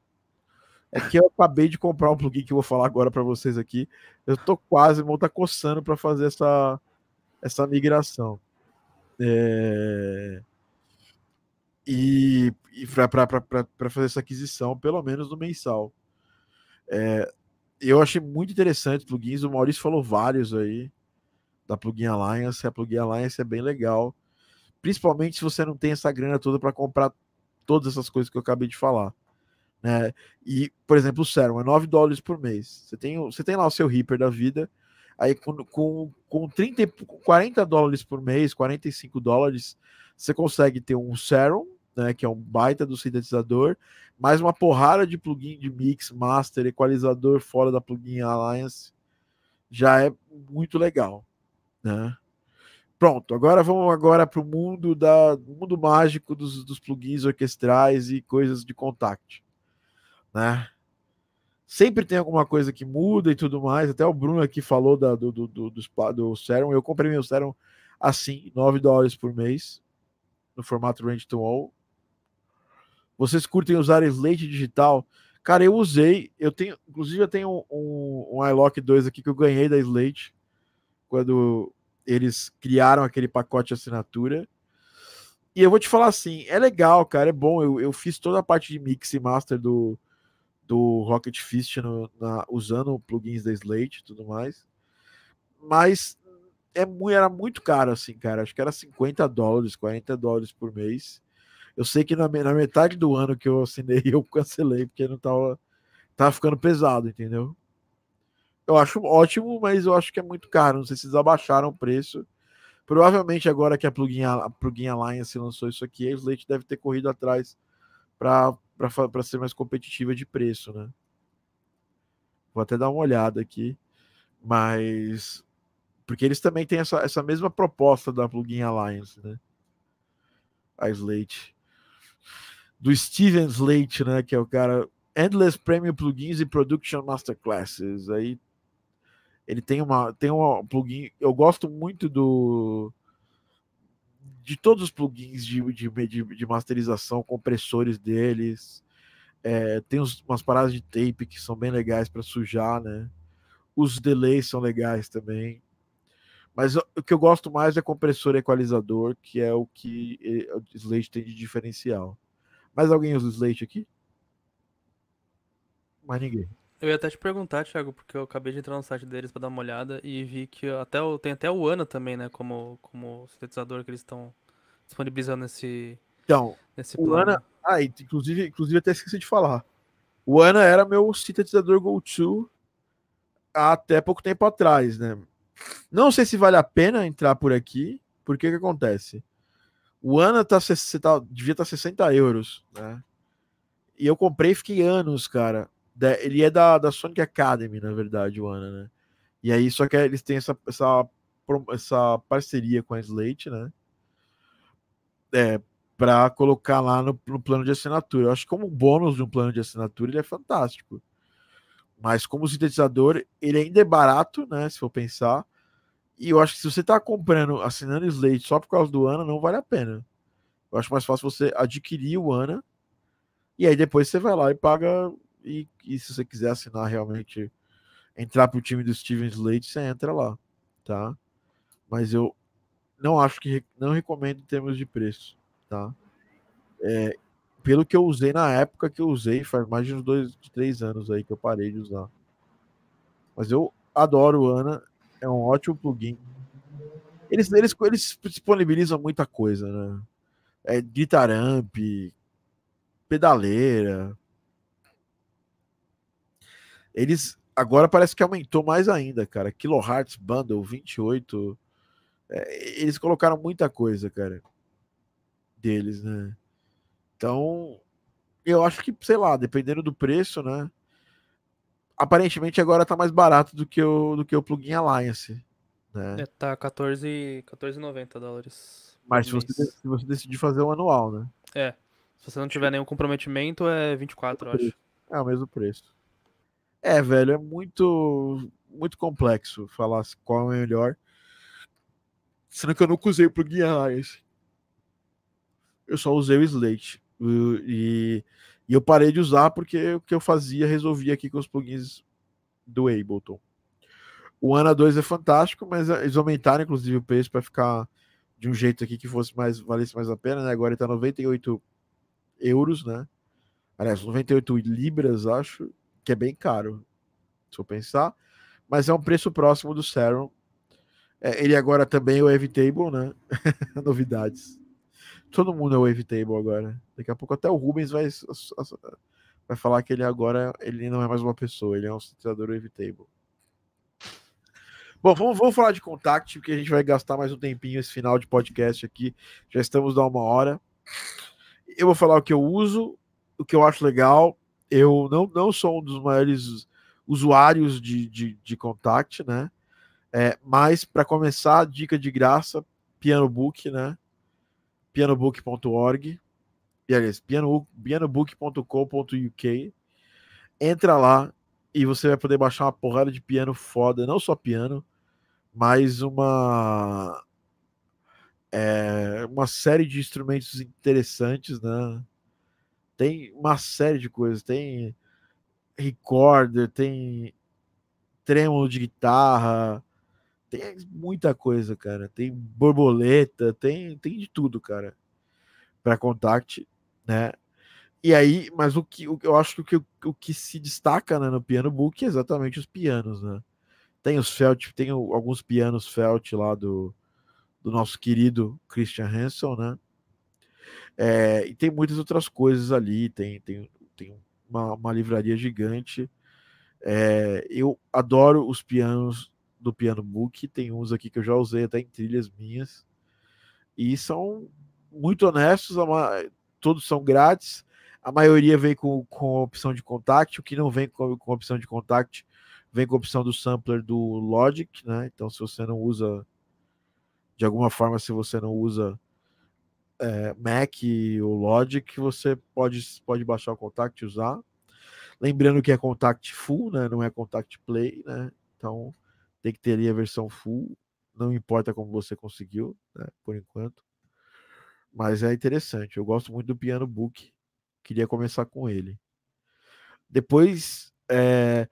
é que eu acabei de comprar um plugin que eu vou falar agora para vocês aqui. Eu tô quase, vou tá coçando para fazer essa essa migração. É... E, e para fazer essa aquisição, pelo menos no mensal. É, eu achei muito interessante plugins. O Maurício falou vários aí da Plugin Alliance. A Plugin Alliance é bem legal. Principalmente se você não tem essa grana toda para comprar todas essas coisas que eu acabei de falar. Né? E, por exemplo, o Serum é 9 dólares por mês. Você tem, você tem lá o seu Reaper da vida. Aí com, com, com 30, e- com 40 dólares por mês, 45 dólares, você consegue ter um Serum, né, que é um baita do sintetizador, mais uma porrada de plugin de mix, master, equalizador fora da Plugin Alliance. Já é muito legal, né? Pronto, agora vamos agora para o mundo da mundo mágico dos, dos plugins orquestrais e coisas de contact, né? Sempre tem alguma coisa que muda e tudo mais. Até o Bruno aqui falou da, do, do, do, do, do Serum. Eu comprei meu Serum assim, 9 dólares por mês. no formato Range to All. Vocês curtem usar Slate digital? Cara, eu usei, eu tenho, inclusive eu tenho um, um iLock 2 aqui que eu ganhei da Slate quando eles criaram aquele pacote de assinatura. E eu vou te falar assim, é legal, cara, é bom. Eu, eu fiz toda a parte de mix e master do, do Rocket Fist no, na, usando plugins da Slate e tudo mais. Mas é, era muito caro, assim, cara. Acho que era 50 dólares, 40 dólares por mês. Eu sei que na, na metade do ano que eu assinei, eu cancelei, porque não tava, tava ficando pesado, entendeu? Eu acho ótimo, mas eu acho que é muito caro. Não sei se eles abaixaram o preço. Provavelmente agora que a Plugin, a Plugin Alliance lançou isso aqui, a Slate deve ter corrido atrás para ser mais competitiva de preço, né? Vou até dar uma olhada aqui. Mas. Porque eles também têm essa, essa mesma proposta da Plugin Alliance, né? A Slate. Do Steven Slate, né? Que é o cara. Endless Premium Plugins e Production Masterclasses. Aí ele tem uma tem um plugin. Eu gosto muito do de todos os plugins de, de, de, de masterização, compressores deles. É, tem uns, umas paradas de tape que são bem legais para sujar, né? Os delays são legais também. Mas o que eu gosto mais é compressor e equalizador, que é o que o Slate tem de diferencial. Mais alguém usa o Slate aqui? Mais ninguém. Eu ia até te perguntar, Thiago, porque eu acabei de entrar no site deles para dar uma olhada e vi que até o, tem até o ANA também, né? Como, como sintetizador que eles estão disponibilizando nesse, então, nesse o plano. ANA. Ah, inclusive, inclusive até esqueci de falar. O ANA era meu sintetizador go-to até pouco tempo atrás, né? Não sei se vale a pena entrar por aqui, porque que acontece? O ANA tá, tá, devia estar tá 60 euros, né? E eu comprei e fiquei anos, cara, ele é da, da Sonic Academy, na verdade, o Ana, né? E aí, só que eles têm essa, essa, essa parceria com a Slate, né? É, para colocar lá no, no, plano de assinatura. Eu acho que como bônus de um plano de assinatura, ele é fantástico. Mas como sintetizador, ele ainda é barato, né? Se for pensar. E eu acho que se você está comprando, assinando Slate só por causa do Ana, não vale a pena. Eu acho mais fácil você adquirir o Ana e aí depois você vai lá e paga e, e se você quiser assinar realmente, entrar para o time do Steven Slate, você entra lá, tá? Mas eu não acho que não recomendo em termos de preço, tá? É, pelo que eu usei na época que eu usei, faz mais de uns dois, três anos aí que eu parei de usar. Mas eu adoro o Ana, é um ótimo plugin. Eles, eles, eles disponibilizam muita coisa, né? É, guitar amp, pedaleira, eles agora parece que aumentou mais ainda, cara. Kilohertz Bundle 28. É, eles colocaram muita coisa, cara, deles, né? Então, eu acho que, sei lá, dependendo do preço, né? Aparentemente agora tá mais barato do que o, do que o plugin Alliance. Né? É, tá 14,90 14 dólares. Mas se você, se você decidir fazer o anual, né? É. Se você não tiver nenhum comprometimento, é 24, eu acho. É o mesmo preço. É, velho, é muito muito complexo falar qual é melhor. Sendo que eu nunca usei o plugin Alliance. Eu só usei o Slate. E, e eu parei de usar porque o que eu fazia resolvia aqui com os plugins do Ableton. O Ana 2 é fantástico, mas eles aumentaram inclusive o preço para ficar de um jeito aqui que fosse mais valesse mais a pena, né? Agora ele tá 98 euros, né? Aliás, 98 libras, acho que é bem caro, se eu pensar, mas é um preço próximo do Serum. É, ele agora também é o Wavetable, né? Novidades. Todo mundo é o Wavetable agora. Daqui a pouco até o Rubens vai, vai falar que ele agora ele não é mais uma pessoa, ele é um sintetizador Wavetable. Bom, vamos, vamos falar de Contact, porque a gente vai gastar mais um tempinho esse final de podcast aqui. Já estamos a uma hora. Eu vou falar o que eu uso, o que eu acho legal, eu não, não sou um dos maiores usuários de, de, de Contact, né? É, mas para começar, dica de graça, Pianobook, né? pianobook.org e aliás, piano, pianobook.com.uk entra lá e você vai poder baixar uma porrada de piano foda, não só piano, mas uma É uma série de instrumentos interessantes, né? Tem uma série de coisas. Tem recorder, tem trêmulo de guitarra, tem muita coisa, cara. Tem borboleta, tem, tem de tudo, cara. Para contact, né? E aí, mas o que o, eu acho que o o que se destaca né, no piano book é exatamente os pianos, né? Tem os Felt, tem alguns pianos Felt lá do, do nosso querido Christian Hansen, né? É, e tem muitas outras coisas ali, tem, tem, tem uma, uma livraria gigante. É, eu adoro os pianos do Piano Book, tem uns aqui que eu já usei até em trilhas minhas, e são muito honestos, todos são grátis, a maioria vem com, com opção de contact, o que não vem com, com opção de contact vem com a opção do sampler do Logic, né? Então, se você não usa, de alguma forma, se você não usa é, Mac ou Logic, você pode, pode baixar o Contact e usar. Lembrando que é Contact Full, né? Não é Contact Play, né? Então tem que ter ali a versão full. Não importa como você conseguiu, né? Por enquanto. Mas é interessante. Eu gosto muito do Piano Book. Queria começar com ele. Depois, é,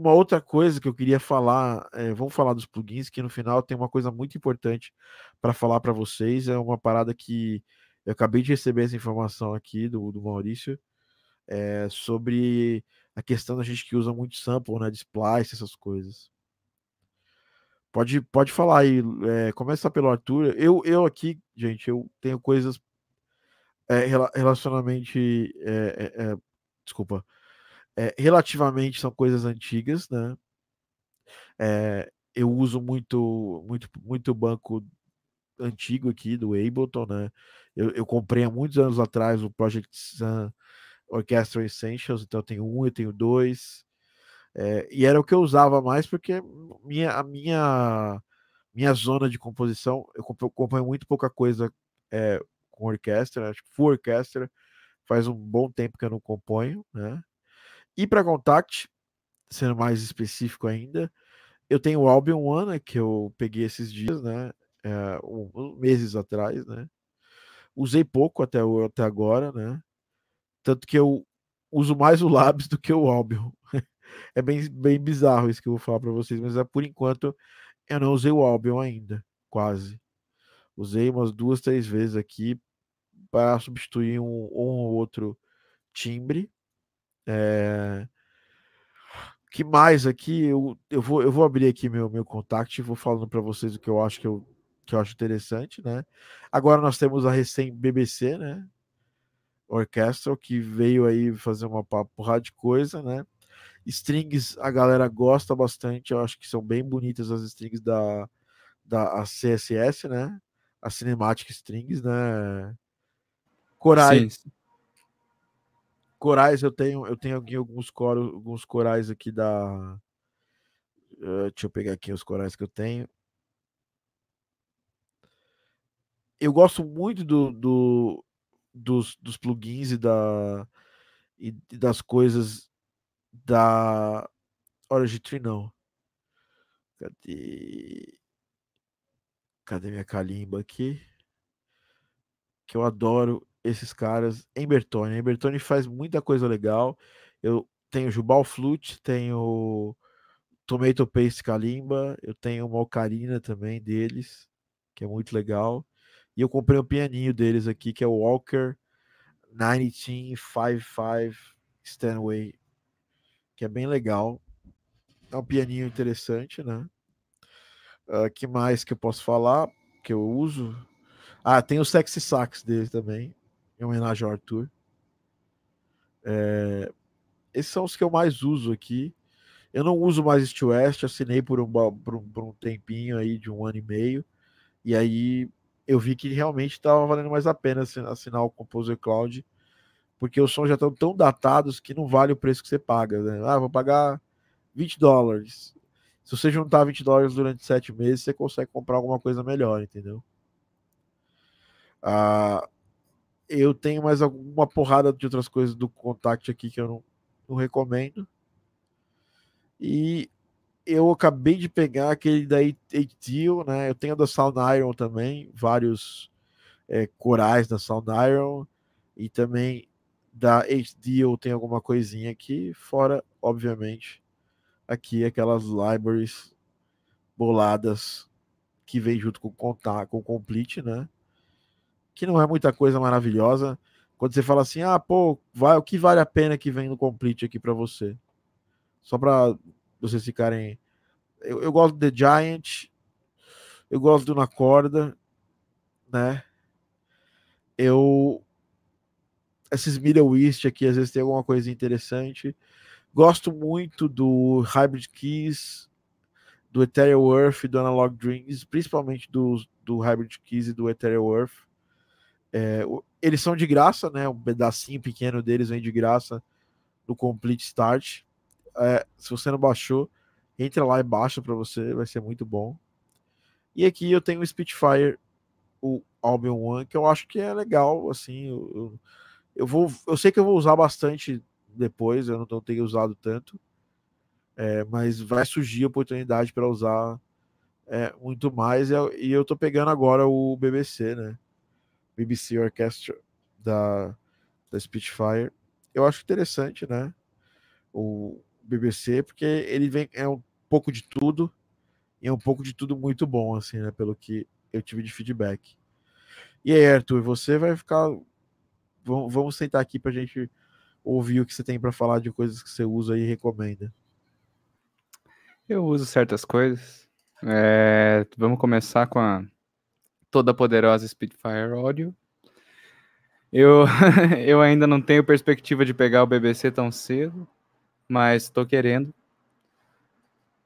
uma outra coisa que eu queria falar, é, vamos falar dos plugins, que no final tem uma coisa muito importante para falar para vocês. É uma parada que eu acabei de receber essa informação aqui do, do Maurício é, sobre a questão da gente que usa muito sample, né, splice, essas coisas. Pode, pode falar aí, é, começa pelo Arthur. Eu, eu aqui, gente, eu tenho coisas é, relacionamente. É, desculpa é, relativamente são coisas antigas, né? É, eu uso muito, muito, muito banco antigo aqui do Ableton, né? Eu, eu, comprei há muitos anos atrás o Project Sun Orchestra Essentials, então eu tenho um, eu tenho dois, é, e era o que eu usava mais porque minha, a minha minha zona de composição, eu componho muito pouca coisa é, com orquestra, acho que full orquestra, faz um bom tempo que eu não componho, né? E para Contact, sendo mais específico ainda, eu tenho o Albion One, né, que eu peguei esses dias, né? É, um, meses atrás, né? Usei pouco até, até agora, né? Tanto que eu uso mais o Labs do que o Albion. é bem, bem bizarro isso que eu vou falar para vocês, mas é, por enquanto eu não usei o Albion ainda, quase. Usei umas duas, três vezes aqui para substituir um, um ou outro timbre, é... que mais aqui? Eu, eu, vou, eu vou abrir aqui meu, meu contato e vou falando para vocês o que eu acho que eu, que eu acho interessante, né? Agora nós temos a recém BBC, né? Orchestra, que veio aí fazer uma porrada de coisa, né? Strings a galera gosta bastante, eu acho que são bem bonitas as strings da, da CSS, né? A Cinematic Strings, né? Corais. Sim. Corais, eu tenho, eu tenho aqui alguns alguns corais aqui da. Uh, deixa eu pegar aqui os corais que eu tenho. Eu gosto muito do, do dos, dos plugins e, da, e, das coisas da Origin Tree, não. Cadê? Cadê minha calimba aqui? Que eu adoro esses caras em Bertone. Em Bertone faz muita coisa legal. Eu tenho Jubal Flute, tenho Tomato Paste Kalimba, eu tenho uma ocarina também deles, que é muito legal. E eu comprei um pianinho deles aqui, que é o Walker 1955 Stanway, que é bem legal. É um pianinho interessante, né? Uh, que mais que eu posso falar que eu uso? Ah, tem o Sexy Sax dele também em homenagem ao Arthur. É, esses são os que eu mais uso aqui. Eu não uso mais East West, assinei por um, por um, por um tempinho aí, de um ano e meio, e aí eu vi que realmente estava valendo mais a pena assinar o Composer Cloud, porque os sons já estão tão datados que não vale o preço que você paga. Né? Ah, vou pagar 20 dólares. Se você juntar 20 dólares durante sete meses, você consegue comprar alguma coisa melhor, entendeu? Ah, eu tenho mais alguma porrada de outras coisas do Contact aqui que eu não, não recomendo. E eu acabei de pegar aquele da Deal, né? Eu tenho da Sound Iron também, vários é, corais da Sound Iron e também da Deal tem alguma coisinha aqui, fora, obviamente, aqui aquelas libraries boladas que vem junto com contar com o Complete, né? Que não é muita coisa maravilhosa. Quando você fala assim, ah, pô, vai, o que vale a pena que vem no Complete aqui para você? Só para vocês ficarem. Eu, eu, gosto do The Giant, eu gosto do Na Corda, né? Eu. Esses Middle East aqui, às vezes tem alguma coisa interessante. Gosto muito do Hybrid Keys, do Ethereal Earth do Analog Dreams, principalmente do, do Hybrid Keys e do Ethereal Earth. É, eles são de graça, né? Um pedacinho pequeno deles vem de graça no Complete Start. É, se você não baixou, entra lá e baixa para você, vai ser muito bom. E aqui eu tenho o Spitfire, o Albion One, que eu acho que é legal, assim, eu, eu, eu vou, eu sei que eu vou usar bastante depois, eu não tenho usado tanto, é, mas vai surgir oportunidade para usar é, muito mais, e eu, e eu tô pegando agora o BBC, né, BBC Orchestra da, da Spitfire, eu acho interessante, né, o, BBC, porque ele vem é um pouco de tudo e é um pouco de tudo muito bom, assim, né? Pelo que eu tive de feedback. E aí, Arthur, você vai ficar. Vamos, sentar aqui para a gente ouvir o que você tem para falar de coisas que você usa e recomenda. Eu uso certas coisas. É, vamos começar com a toda poderosa Spitfire Audio. Eu, eu ainda não tenho perspectiva de pegar o BBC tão cedo, mas tô querendo.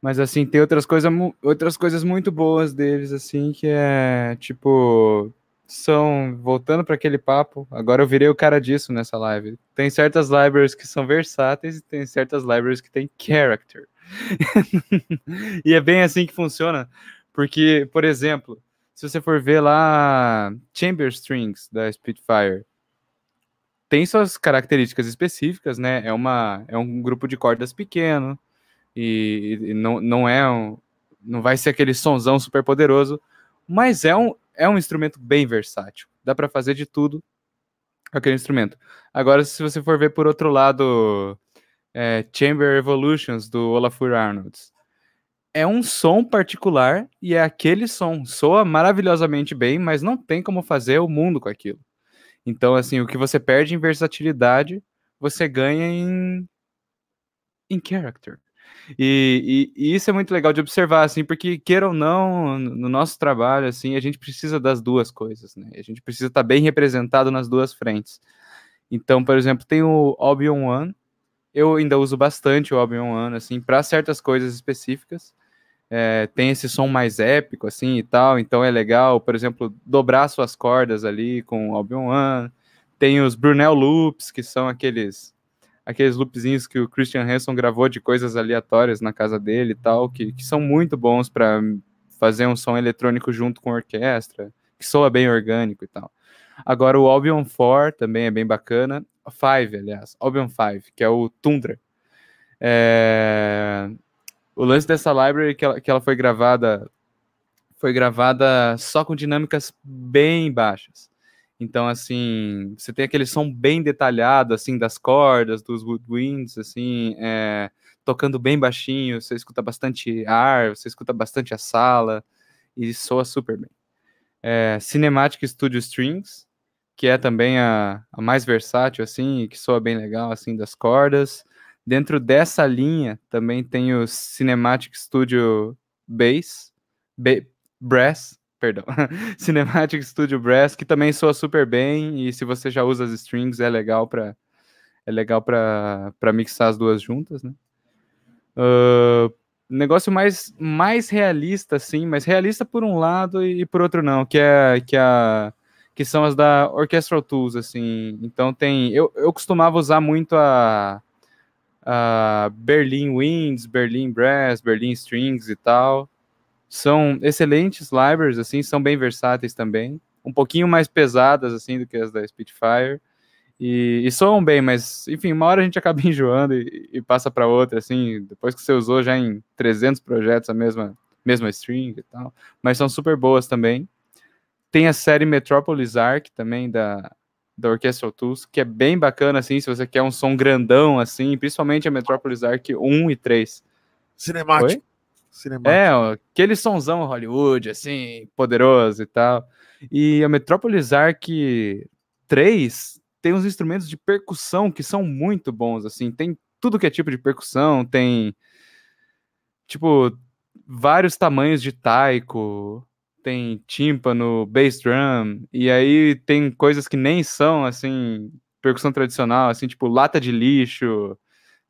Mas assim, tem outras, coisa, outras coisas muito boas deles, assim, que é tipo. São. Voltando para aquele papo, agora eu virei o cara disso nessa live. Tem certas libraries que são versáteis e tem certas libraries que tem character. e é bem assim que funciona, porque, por exemplo, se você for ver lá Chamber Strings da Spitfire, tem suas características específicas, né? É, uma, é um grupo de cordas pequeno e, e não, não é um, não vai ser aquele sonzão super poderoso, mas é um, é um instrumento bem versátil. Dá para fazer de tudo aquele instrumento. Agora, se você for ver por outro lado, é, Chamber Evolutions do Olafur Arnolds, é um som particular e é aquele som. Soa maravilhosamente bem, mas não tem como fazer o mundo com aquilo. Então, assim, o que você perde em versatilidade, você ganha em, em character. E, e, e, isso é muito legal de observar, assim, porque queira ou não, no nosso trabalho, assim, a gente precisa das duas coisas, né? A gente precisa estar bem representado nas duas frentes. Então, por exemplo, tem o Albion One, eu ainda uso bastante o Albion One, assim, para certas coisas específicas, é, tem esse som mais épico, assim, e tal, então é legal, por exemplo, dobrar suas cordas ali com o Albion One, tem os Brunel Loops, que são aqueles aqueles loopzinhos que o Christian Hanson gravou de coisas aleatórias na casa dele e tal, que, que são muito bons para fazer um som eletrônico junto com orquestra, que soa bem orgânico e tal. Agora o Albion 4 também é bem bacana, 5, aliás, Albion 5, que é o Tundra. É o lance dessa library que ela, que ela foi gravada foi gravada só com dinâmicas bem baixas. Então, assim, você tem aquele som bem detalhado, assim, das cordas, dos woodwinds, assim, é, tocando bem baixinho, você escuta bastante ar, você escuta bastante a sala, e soa super bem. É, Cinematic Studio Strings, que é também a, a mais versátil, assim, que soa bem legal, assim, das cordas. Dentro dessa linha também tem o Cinematic Studio Bass, B Brass, perdão, Cinematic Studio Brass, que também soa super bem e se você já usa as strings é legal para é legal para mixar as duas juntas, né? Uh, negócio mais, mais realista, sim, mas realista por um lado e por outro não, que é que, a, que são as da Orchestral Tools, assim. Então tem. Eu, eu costumava usar muito a, uh, Berlin Winds, Berlin Brass, Berlin Strings e tal. São excelentes libraries, assim, são bem versáteis também. Um pouquinho mais pesadas, assim, do que as da Spitfire. E, e soam bem, mas enfim, uma hora a gente acaba enjoando e, e passa para outra, assim, depois que você usou já em 300 projetos a mesma, mesma string e tal. Mas são super boas também. Tem a série Metropolis Arc também da, da Orchestral Tools, que é bem bacana, assim, se você quer um som grandão, assim, principalmente a Metropolis Arc 1 e 3. Cinemático. Oi? Cinemático. É, aquele sonzão Hollywood, assim, poderoso e tal. E a Metropolis Arc 3 tem uns instrumentos de percussão que são muito bons, assim, tem tudo que é tipo de percussão, tem, tipo, vários tamanhos de taiko, tem tímpano, bass drum, e aí tem coisas que nem são, assim, percussão tradicional, assim, tipo lata de lixo,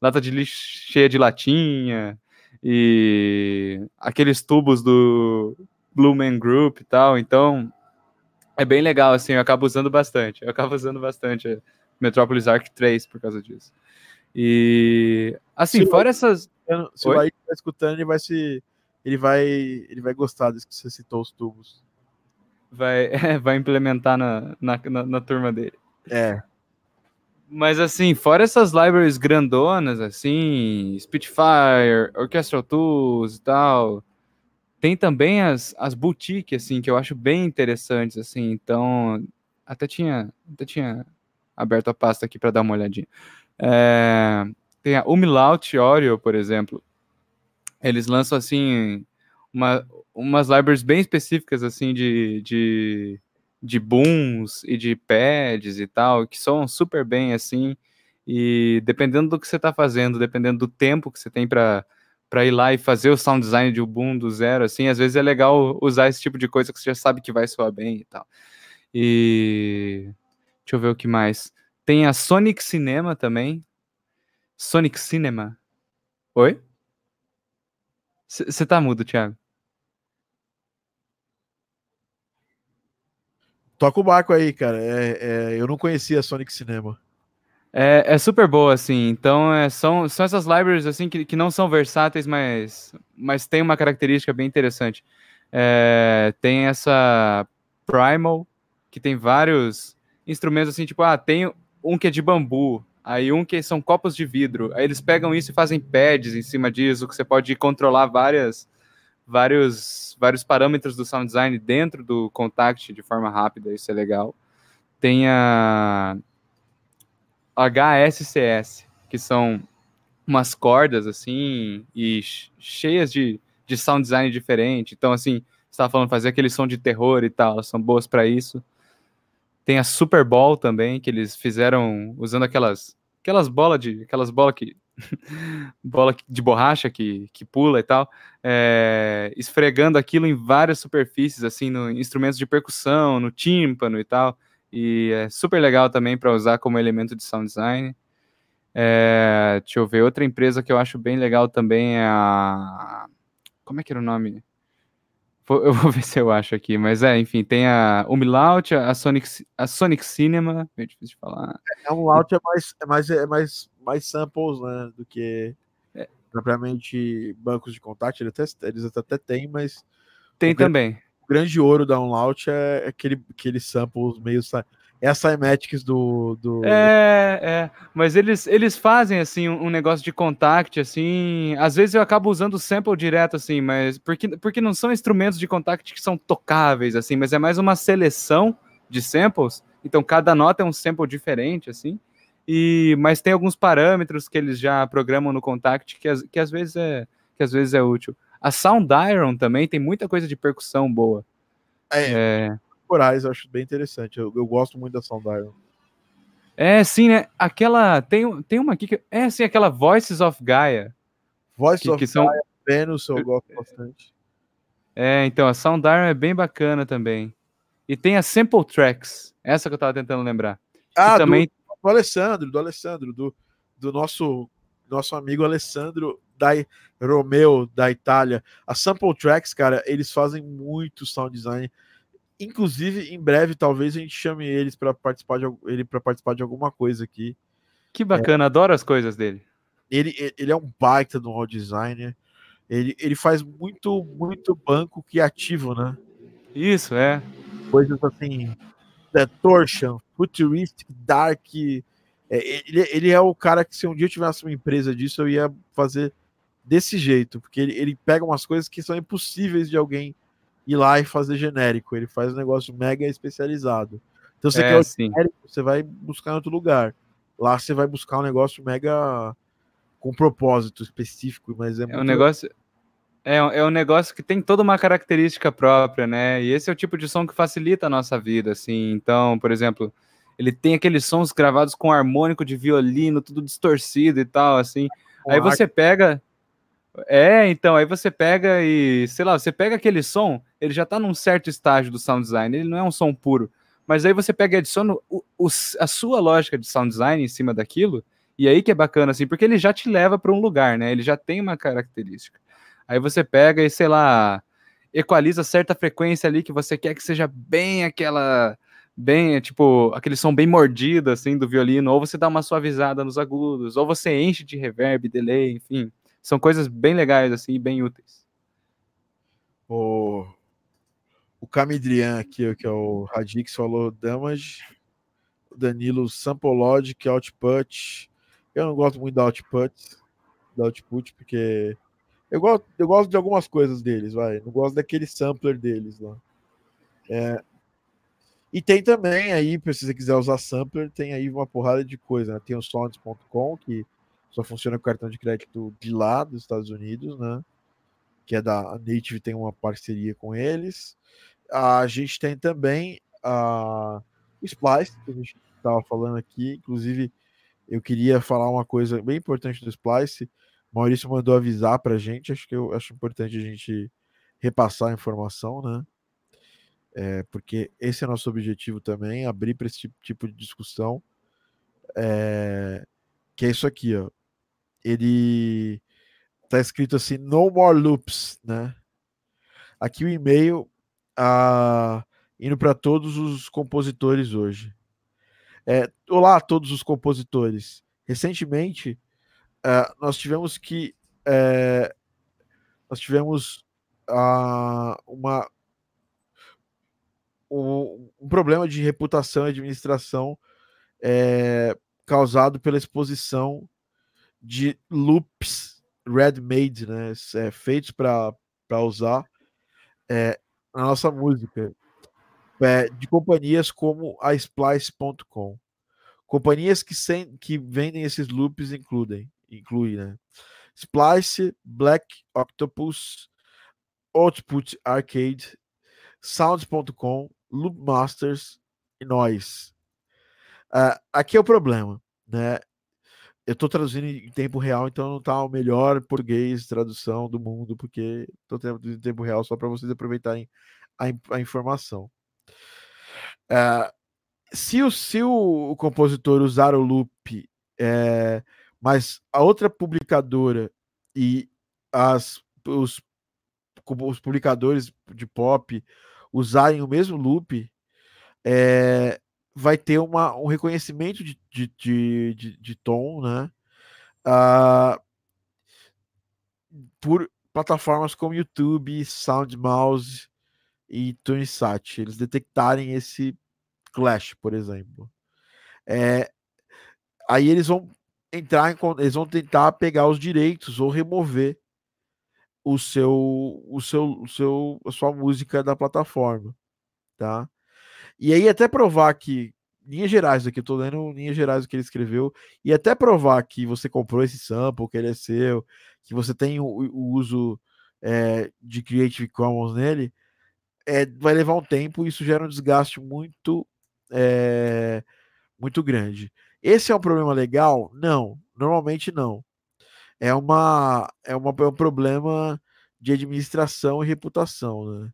lata de lixo cheia de latinha, e aqueles tubos do Blue Man Group e tal, então é bem legal, assim, eu acabo usando bastante, eu acabo usando bastante Metropolis Arc 3 por causa disso. E, assim, Se fora essas... Se Oi? o tá escutando, ele vai se. Ele vai, ele vai gostar disso que você citou os tubos. Vai, vai implementar na, na, na, na turma dele. É. Mas assim, fora essas libraries grandonas, assim, Spitfire, Orchestral Tools e tal, tem também as, as boutiques, assim, que eu acho bem interessantes, assim, então, até tinha, até tinha aberto a pasta aqui para dar uma olhadinha. É, tem a Umlaut Oreo, por exemplo, eles lançam, assim, uma, umas libraries bem específicas, assim, de, de, de booms e de pads e tal, que soam super bem, assim, e dependendo do que você está fazendo, dependendo do tempo que você tem para para ir lá e fazer o sound design de boom do zero, assim, às vezes é legal usar esse tipo de coisa que você já sabe que vai soar bem e tal. E deixa eu ver o que mais. Tem a Sonic Cinema também. Sonic Cinema. Oi? Você tá mudo, Thiago? Toca o barco aí, cara. É, é, eu não conhecia Sonic Cinema. É, é super boa, assim. Então, é, são, são essas libraries, assim, que, que não são versáteis, mas, mas tem uma característica bem interessante. É, tem essa Primal, que tem vários instrumentos, assim, tipo, ah, tem um que é de bambu, aí um que são copos de vidro. Aí eles pegam isso e fazem pads em cima disso, que você pode controlar várias, vários, vários parâmetros do sound design dentro do Contact de forma rápida, isso é legal. Tem a HSCS, que são umas cordas assim e cheias de, de sound design diferente. Então, assim, você estava falando fazer aquele som de terror e tal, são boas para isso. Tem a Super Bowl também, que eles fizeram usando aquelas aquelas bolas de aquelas bolas que bola de borracha que, que pula e tal, é, esfregando aquilo em várias superfícies, assim, no instrumentos de percussão, no tímpano e tal e é super legal também para usar como elemento de sound design. É, deixa eu ver, outra empresa que eu acho bem legal também é a. Como é que era o nome? Eu vou ver se eu acho aqui, mas é, enfim, tem a Umlaut, a Sonic, a Sonic Cinema, meio difícil de falar. É um launch é mais, é mais, é mais, mais samples, né, do que É. propriamente bancos de contato. Eles até, eles até têm, mas Tem também. o grande ouro da Unlout é aquele, aqueles samples meio. Sa- É a Cymatics do. do... É, é, mas eles, eles fazem assim um, um negócio de contact assim, às vezes eu acabo usando o sample direto assim, mas porque, porque não são instrumentos de contact que são tocáveis assim, mas é mais uma seleção de samples. Então cada nota é um sample diferente assim. E mas tem alguns parâmetros que eles já programam no contact que, às- que às vezes é que às vezes é útil. A Sound Iron também tem muita coisa de percussão boa. É, É, corais, acho bem interessante. Eu, eu gosto muito da Sound Iron. é sim, né? Aquela tem, tem uma aqui que é assim aquela Voices of Gaia. Voice que, of que são. Venus eu gosto bastante. É, então, a Sound Iron é bem bacana também. E tem a Sample Tracks, essa que eu tava tentando lembrar. Ah, e também. do Alessandro, do Alessandro, do, do nosso, nosso amigo Alessandro da Romeo, da Itália. A Sample Tracks, cara, eles fazem muito sound design. Inclusive, em breve, talvez a gente chame eles para participar de ele para participar de alguma coisa aqui. Que bacana, adoro as coisas dele. Ele, ele é um baita de um designer. Ele, ele faz muito, muito banco criativo, né? Isso, é. Coisas assim, é, Torsion, Futuristic, Dark. É, ele, ele é o cara que, se um dia eu tivesse uma empresa disso, eu ia fazer desse jeito, porque ele, ele pega umas coisas que são impossíveis de alguém ir lá e fazer genérico. Ele faz um negócio mega especializado. Então você É, quer o sim. genérico, você vai buscar em outro lugar. Lá você vai buscar um negócio mega com propósito específico, mas é, É um muito- negócio. É, um- é um negócio que tem toda uma característica própria, né? E esse é o tipo de som que facilita a nossa vida, assim. Então, por exemplo, ele tem aqueles sons gravados com harmônico de violino, tudo distorcido e tal, assim. Aí você pega. É, então, aí você pega e, sei lá, você pega aquele som, ele já tá num certo estágio do sound design, ele não é um som puro. Mas aí você pega e adiciona o- o- a sua lógica de sound design em cima daquilo, e aí que é bacana, assim, porque ele já te leva para um lugar, né? Ele já tem uma característica. Aí você pega e, sei lá, equaliza certa frequência ali que você quer que seja bem aquela. Bem, tipo, aquele som bem mordido, assim, do violino, ou você dá uma suavizada nos agudos, ou você enche de reverb, delay, enfim. São coisas bem legais, assim, bem úteis. O, o Camidrian aqui, que é o Radix, falou Damage. O Danilo Sample Logic, Output. Eu não gosto muito da Output, da Output, porque eu gosto, eu gosto de algumas coisas deles, vai. Não gosto daquele sampler deles lá. É, e tem também aí, se você quiser usar sampler, tem aí uma porrada de coisa. Né? Tem o Sounds.com, que só funciona com cartão de crédito de lá, dos Estados Unidos, né? que é da Native, tem uma parceria com eles. A gente tem também a, o Splice, que a gente estava falando aqui. Inclusive, eu queria falar uma coisa bem importante do Splice. Maurício mandou avisar para a gente. Acho que eu acho importante a gente repassar a informação, né? É, porque esse é nosso objetivo também, abrir para esse tipo, tipo de discussão. É, que é isso aqui, ó. Ele tá escrito assim, no more loops, né? Aqui o e-mail ah, indo para todos os compositores hoje. É, olá a todos os compositores. Recentemente ah, nós tivemos que é, nós tivemos ah, uma um, um problema de reputação e administração é, causado pela exposição de loops ready-made, né, é, feitos para usar é, na nossa música, é, de companhias como a Splice.com. Companhias que, sem, que vendem esses loops incluem, incluem né, Splice, Black Octopus, Output Arcade, Sounds.com, Loopmasters e nós. Uh, aqui é o problema, né? Eu estou traduzindo em tempo real, então não está o melhor português tradução do mundo, porque estou traduzindo em tempo real só para vocês aproveitarem a, a informação. Uh, se o, se o, compositor usar o loop, é, mas a outra publicadora e as, os, os publicadores de pop usarem o mesmo loop, é, vai ter uma, um reconhecimento de, de, de, de, de tom, né? Uh, por plataformas como YouTube, SoundMouse e TuneSat. Eles detectarem esse clash, por exemplo. É, aí eles vão entrar em, eles vão tentar pegar os direitos ou remover o seu, o seu, o seu, a sua música da plataforma, tá? E aí, até provar que, linhas gerais aqui, eu tô lendo linhas gerais do que ele escreveu, e até provar que você comprou esse sample, que ele é seu, que você tem o, o uso é, de Creative Commons nele, é, vai levar um tempo e isso gera um desgaste muito, é, muito grande. Esse é um problema legal? Não, normalmente não. É, uma, é, uma, é um problema de administração e reputação, né?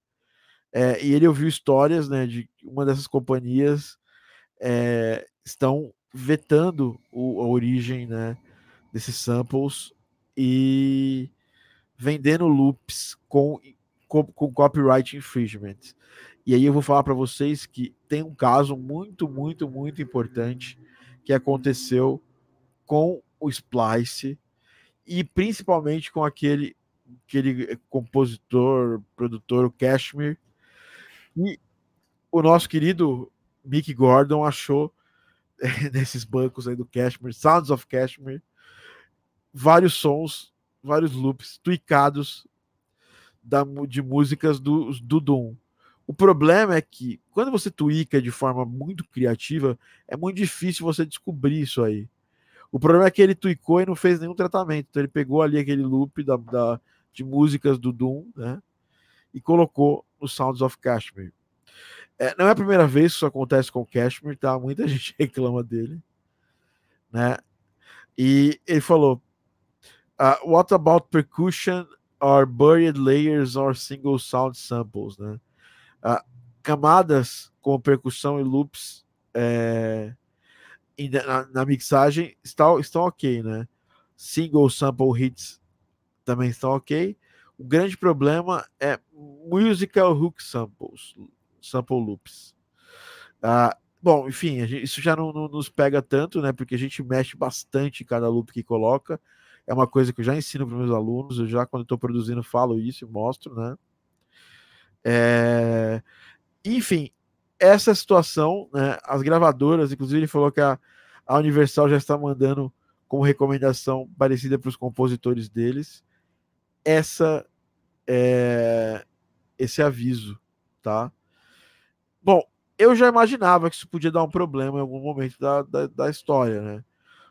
É, e ele ouviu histórias né, de uma dessas companhias é, estão vetando o, a origem né, desses samples e vendendo loops com, com, com copyright infringement. E aí eu vou falar para vocês que tem um caso muito, muito, muito importante que aconteceu com o Splice e principalmente com aquele, aquele compositor, produtor, o Cashmere, e o nosso querido Mick Gordon achou nesses bancos aí do Cashmere, Sounds of Cashmere, vários sons, vários loops tweakados da, de músicas do, do Doom. O problema é que quando você tweaka de forma muito criativa, é muito difícil você descobrir isso aí. O problema é que ele tweakou e não fez nenhum tratamento. Então ele pegou ali aquele loop da, da de músicas do Doom, né? E colocou no Sounds of Kashmir. É, não é a primeira vez que isso acontece com o Kashmir, tá? Muita gente reclama dele, né? E ele falou: uh, What about percussion or buried layers or single sound samples, né? Uh, camadas com percussão e loops é, na, na, mixagem estão ok, né? Single sample hits também estão ok. O grande problema é musical hook samples, sample loops. Ah, bom, enfim, gente, isso já não, não, nos pega tanto, né? Porque a gente mexe bastante em cada loop que coloca. É uma coisa que eu já ensino para meus alunos, eu já quando estou produzindo falo isso e mostro, né? É... Enfim, essa situação, né? As gravadoras, inclusive ele falou que a, a Universal já está mandando como recomendação parecida para os compositores deles essa é, esse aviso, tá? Bom, eu já imaginava que isso podia dar um problema em algum momento da, da, da história, né?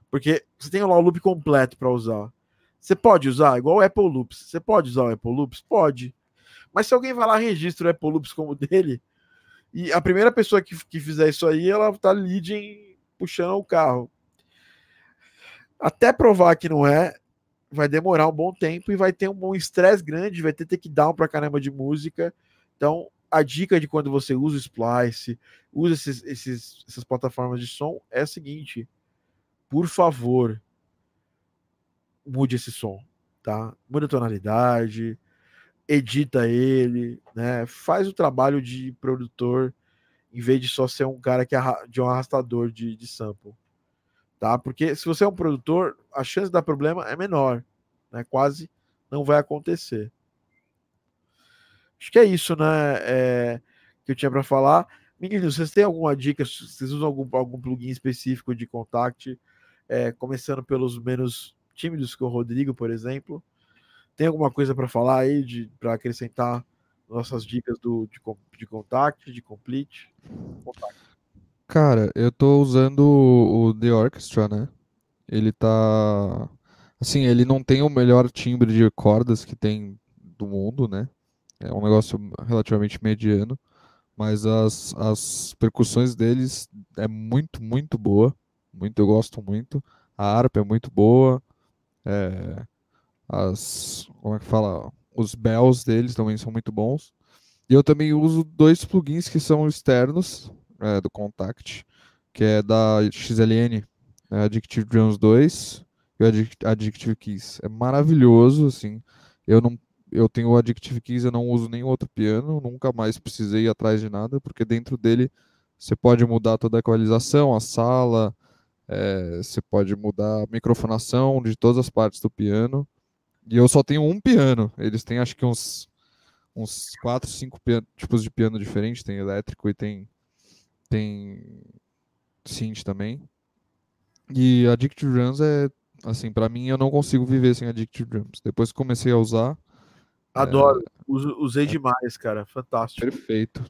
Porque você tem lá o loop completo para usar. Você pode usar, igual o Apple Loops. Você pode usar o Apple Loops? Pode. Mas se alguém vai lá e registra o Apple Loops como dele, e a primeira pessoa que, que fizer isso aí, ela tá leading puxando o carro. Até provar que não é, vai demorar um bom tempo e vai ter um estresse grande, vai ter take down pra caramba de música. Então, a dica de quando você usa o Splice, usa esses, esses, essas plataformas de som, é a seguinte: por favor, mude esse som, tá? Muda a tonalidade, edita ele, né? Faz o trabalho de produtor em vez de só ser um cara que de um arrastador de, de sample, tá? Porque se você é um produtor, a chance de dar problema é menor, né? Quase não vai acontecer. Acho que é isso, né? É, que eu tinha para falar. Meninos, vocês têm alguma dica? Vocês usam algum, algum plugin específico de contact? É, começando pelos menos tímidos que o Rodrigo, por exemplo. Tem alguma coisa para falar aí, para acrescentar nossas dicas do, de, de contact, de complete? Contact. Cara, eu tô usando o The Orchestra, né? Ele tá. Assim, ele não tem o melhor timbre de cordas que tem do mundo, né? É um negócio relativamente mediano, mas as, as percussões deles é muito, muito boa. Muito, eu gosto muito. A harpa é muito boa. É, as, como é que fala? Os bells deles também são muito bons. E eu também uso dois plugins que são externos é, do Contact, que é da XLN, é Addictive Drums 2 e o Addictive Keys. É maravilhoso, assim. Eu não eu tenho o Addictive Keys, eu não uso nenhum outro piano, nunca mais precisei ir atrás de nada, porque dentro dele você pode mudar toda a equalização, a sala, é, você pode mudar a microfonação de todas as partes do piano. E eu só tenho um piano. Eles têm acho que uns uns 4, 5 tipos de piano diferentes, tem elétrico e tem tem synth também. E Addictive Drums é assim, para mim eu não consigo viver sem Addictive Drums. Depois que comecei a usar, Adoro. É... Usei demais, cara. Fantástico. Perfeito.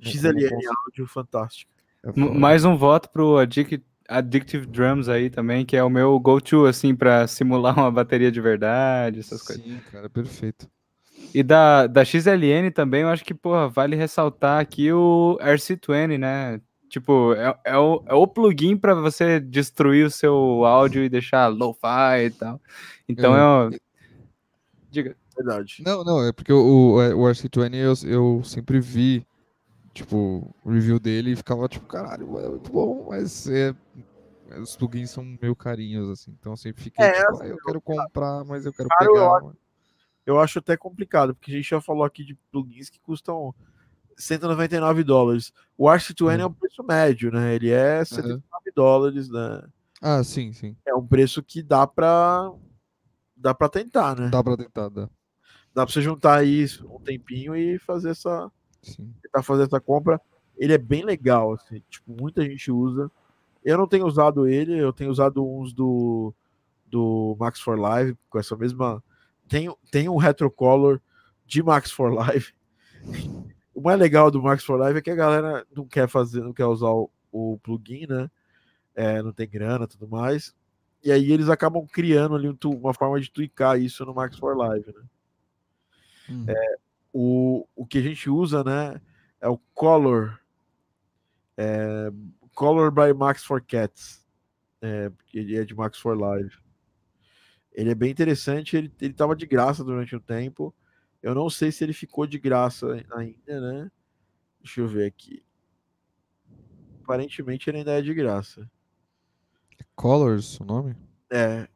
XLN áudio fantástico. É mais um voto pro Addic Addictive Drums aí também, que é o meu go-to, assim, para simular uma bateria de verdade, essas Sim, coisas. Sim, cara, perfeito. E da, da XLN também, eu acho que, porra, vale ressaltar aqui o RC20, né? Tipo, é, é, o, é o plugin para você destruir o seu áudio e deixar lo-fi e tal. Então é. é Diga verdade. Não, não, é porque o, o, o RC20 eu, eu sempre vi, tipo, o review dele e ficava tipo, caralho, é muito bom, mas é, os plugins são meio carinhos, assim, então eu sempre fiquei, é, tipo, assim, ah, eu quero comprar, mas eu quero pegar. Eu eu acho até complicado, porque a gente já falou aqui de plugins que custam 199 dólares. O RC20 uhum. é um preço médio, né? Ele é 79 uhum. dólares, né? Ah, sim, sim. É um preço que dá pra dá para tentar, né? Dá para tentar, dá dá para você juntar aí um tempinho e fazer essa. Sim. Tentar fazer essa compra. ele é bem legal, assim, tipo, muita gente usa. Eu não tenho usado ele, eu tenho usado uns do, do Max for Live com essa mesma. Tem, tem um retrocolor de Max for Live. O mais legal do Max for Live é que a galera não quer fazer, não quer usar o, o plugin, né? É, não tem grana tudo mais. E aí eles acabam criando ali um, uma forma de tweakar isso no Max for Live, né? Hum. É, o, o que a gente usa, né? É o Color. É, Color by Max for Cats. É, ele é de Max for Live. Ele é bem interessante. Ele, ele tava de graça durante um tempo. Eu não sei se ele ficou de graça ainda, né? Deixa eu ver aqui. Aparentemente ele ainda é de graça. Colors, o nome? É.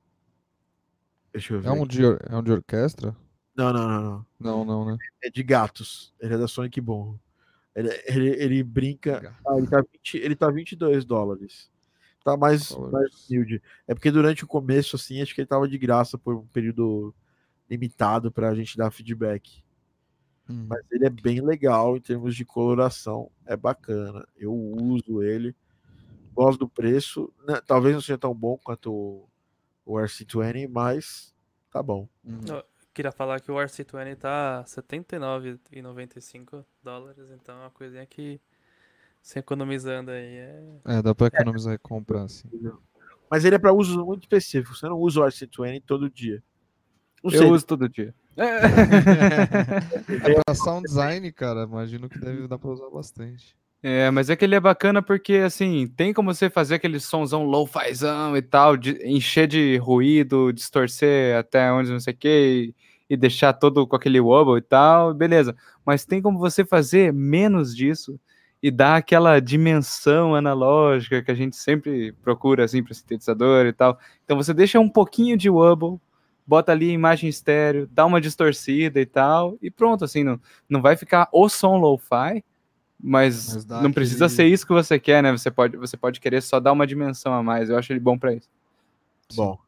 Deixa eu ver. É um, aqui. de, é um de orquestra? Não, não, não, não. Não, não, né? É de gatos. Ele é da Sonic Boom. Ele, ele, ele brinca. Ah, ele tá, 20, ele tá 22 dólares. Tá mais, Dólares. mais humilde. É porque durante o começo, assim, acho que ele tava de graça por um período limitado pra gente dar feedback. Hum. Mas ele é bem legal em termos de coloração. É bacana. Eu uso ele. Gosto do preço. né, Talvez não seja tão bom quanto o, o RC20, mas tá bom. Hum. Queria falar que o RC20 tá R$ 79,95 dólares, então é uma coisinha que você economizando aí é. É, dá pra economizar e comprar, assim. Mas ele é para usos muito específicos. Você não usa o RC20 todo dia. Não sei, Eu uso todo dia. É pra sound design, cara, imagino que deve dar pra usar bastante. É, mas é que ele é bacana porque, assim, tem como você fazer aquele sonzão low-fizão e tal, de, encher de ruído, distorcer até onde não sei o que, e, e deixar todo com aquele wobble e tal, beleza. Mas tem como você fazer menos disso e dar aquela dimensão analógica que a gente sempre procura, assim, para sintetizador e tal. Então você deixa um pouquinho de wobble, bota ali a imagem estéreo, dá uma distorcida e tal, e pronto, assim, não, não vai ficar o som lo-fi, mas, Mas dá não precisa aquele- ser isso que você quer, né? Você pode, você pode querer só dar uma dimensão a mais. Eu acho ele bom pra isso. Bom,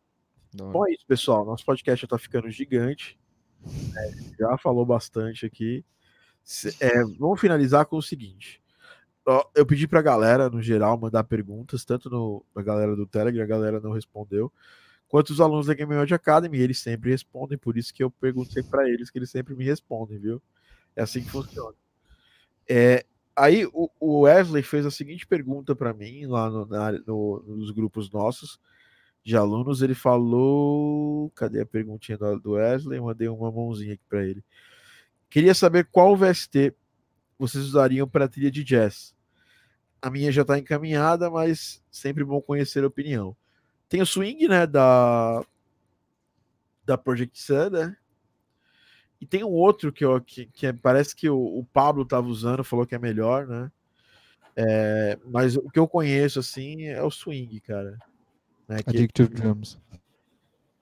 bom é isso, pessoal. Nosso podcast já tá ficando gigante. É, já falou bastante aqui. É, vamos finalizar com o seguinte. Eu pedi pra galera, no geral, mandar perguntas, tanto no, pra galera do Telegram, a galera não respondeu, quanto os alunos da Game World Academy, eles sempre respondem, por isso que eu pergunto sempre pra eles, que eles sempre me respondem, viu? É assim que funciona. É, aí o, o Wesley fez a seguinte pergunta pra mim, lá no, na- no- nos grupos nossos, de alunos, ele falou. Cadê a perguntinha do do Wesley? Eu mandei uma mãozinha aqui para ele. Queria saber qual VST vocês usariam para trilha de jazz. A minha já está encaminhada, mas sempre bom conhecer a opinião. Tem o swing, né, da da Project Sun, né? E tem um outro que, eu, que, que é- parece que o, o Pablo estava usando, falou que é melhor, né? É, mas o que eu conheço assim é o swing, cara. Né, que- Addictive Drums.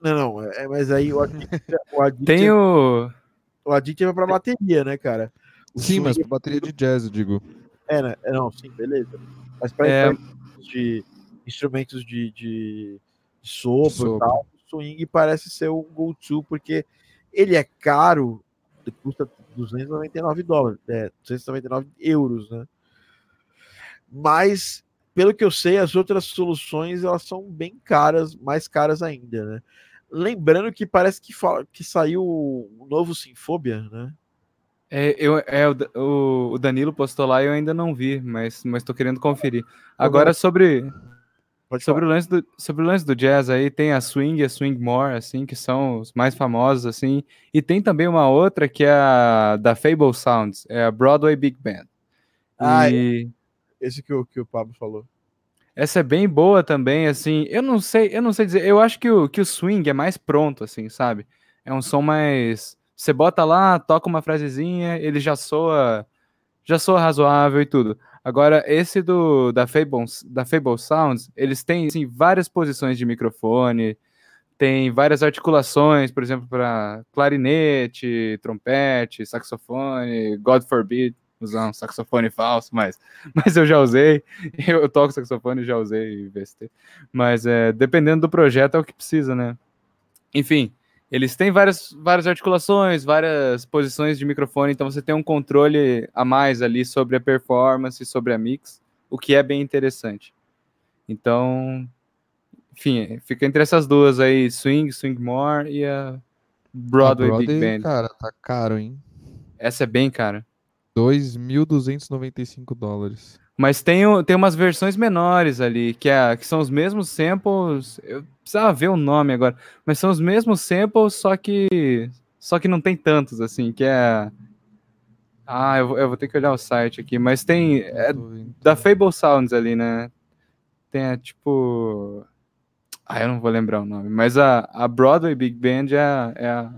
não, não, é, mas aí o Addictive, o Addictive, Tem o. o Addictive é pra bateria, né, cara? O Sim, mas swing pra bateria de jazz, eu digo. É, né? É, Não, sim, beleza. Mas para É. de instrumentos de, de, de sopro, Sopro. e tal, o swing parece ser um go-to, porque ele é caro, custa 299 dólares, é, 299 euros, né? Mas, pelo que eu sei, as outras soluções elas são bem caras, mais caras ainda, né? Lembrando que parece que, fala, que saiu o novo Sinfobia, né? É, eu, é, o o, Danilo postou lá e eu ainda não vi, mas, mas tô querendo conferir. Agora, sobre, sobre, o lance do, sobre o lance do jazz aí, tem a Swing e a Swing More, assim, que são os mais famosos, assim. E tem também uma outra que é a da Fable Sounds, é a Broadway Big Band. Ah, e Esse que o, que o Pablo falou. essa é bem boa também, assim. Eu não sei, eu não sei dizer. Eu acho que o, que o swing é mais pronto, assim, sabe? É um som mais. Você bota lá, toca uma frasezinha, ele já soa, já soa razoável e tudo. Agora, esse do da Fable, da Fable Sounds, eles têm assim, várias posições de microfone, tem várias articulações, por exemplo, para clarinete, trompete, saxofone, God forbid usar um saxofone falso, mas, mas eu já usei. Eu toco saxofone já usei VST. Mas é, dependendo do projeto é o que precisa, né? Enfim, eles têm várias, várias articulações, várias posições de microfone, então você tem um controle a mais ali sobre a performance, sobre a mix, o que é bem interessante. Então, enfim, fica entre essas duas aí, Swing, Swing More e a Broadway, A Big Band. Cara, tá caro, hein? Essa é bem cara. 2.295 dólares. Mas tem, tem umas versões menores ali, que, é, que são os mesmos samples. Eu precisava ver o nome agora, mas são os mesmos samples, só que só que não tem tantos assim, que é. Ah, eu, vou- eu vou ter que olhar o site aqui, mas tem. É vendo. da Fable Sounds ali, né? Tem a tipo. Ah, eu não vou lembrar o nome, mas a, a Broadway Big Band é a, é, a,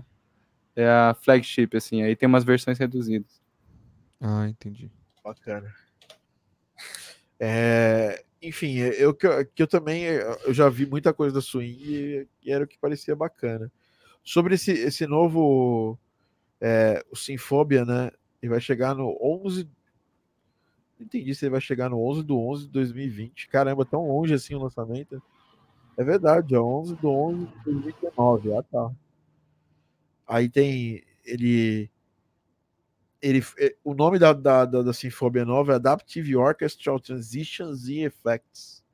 é a flagship, assim, aí tem umas versões reduzidas. Ah, entendi. Bacana. É, enfim, eu que eu, que eu também eu já vi muita coisa da Swing e era o que parecia bacana. Sobre esse, esse novo é, o Sinfobia, né? Ele vai chegar no 11 não entendi se ele vai chegar no 11 do 11 de 2020. Caramba, tão longe assim o lançamento. É verdade, é 11 do 11 de 2019. Ah, tá. Aí tem ele ele, eh, o nome da, da, da, da Sinfobia nova é Adaptive Orchestral Transitions e Effects.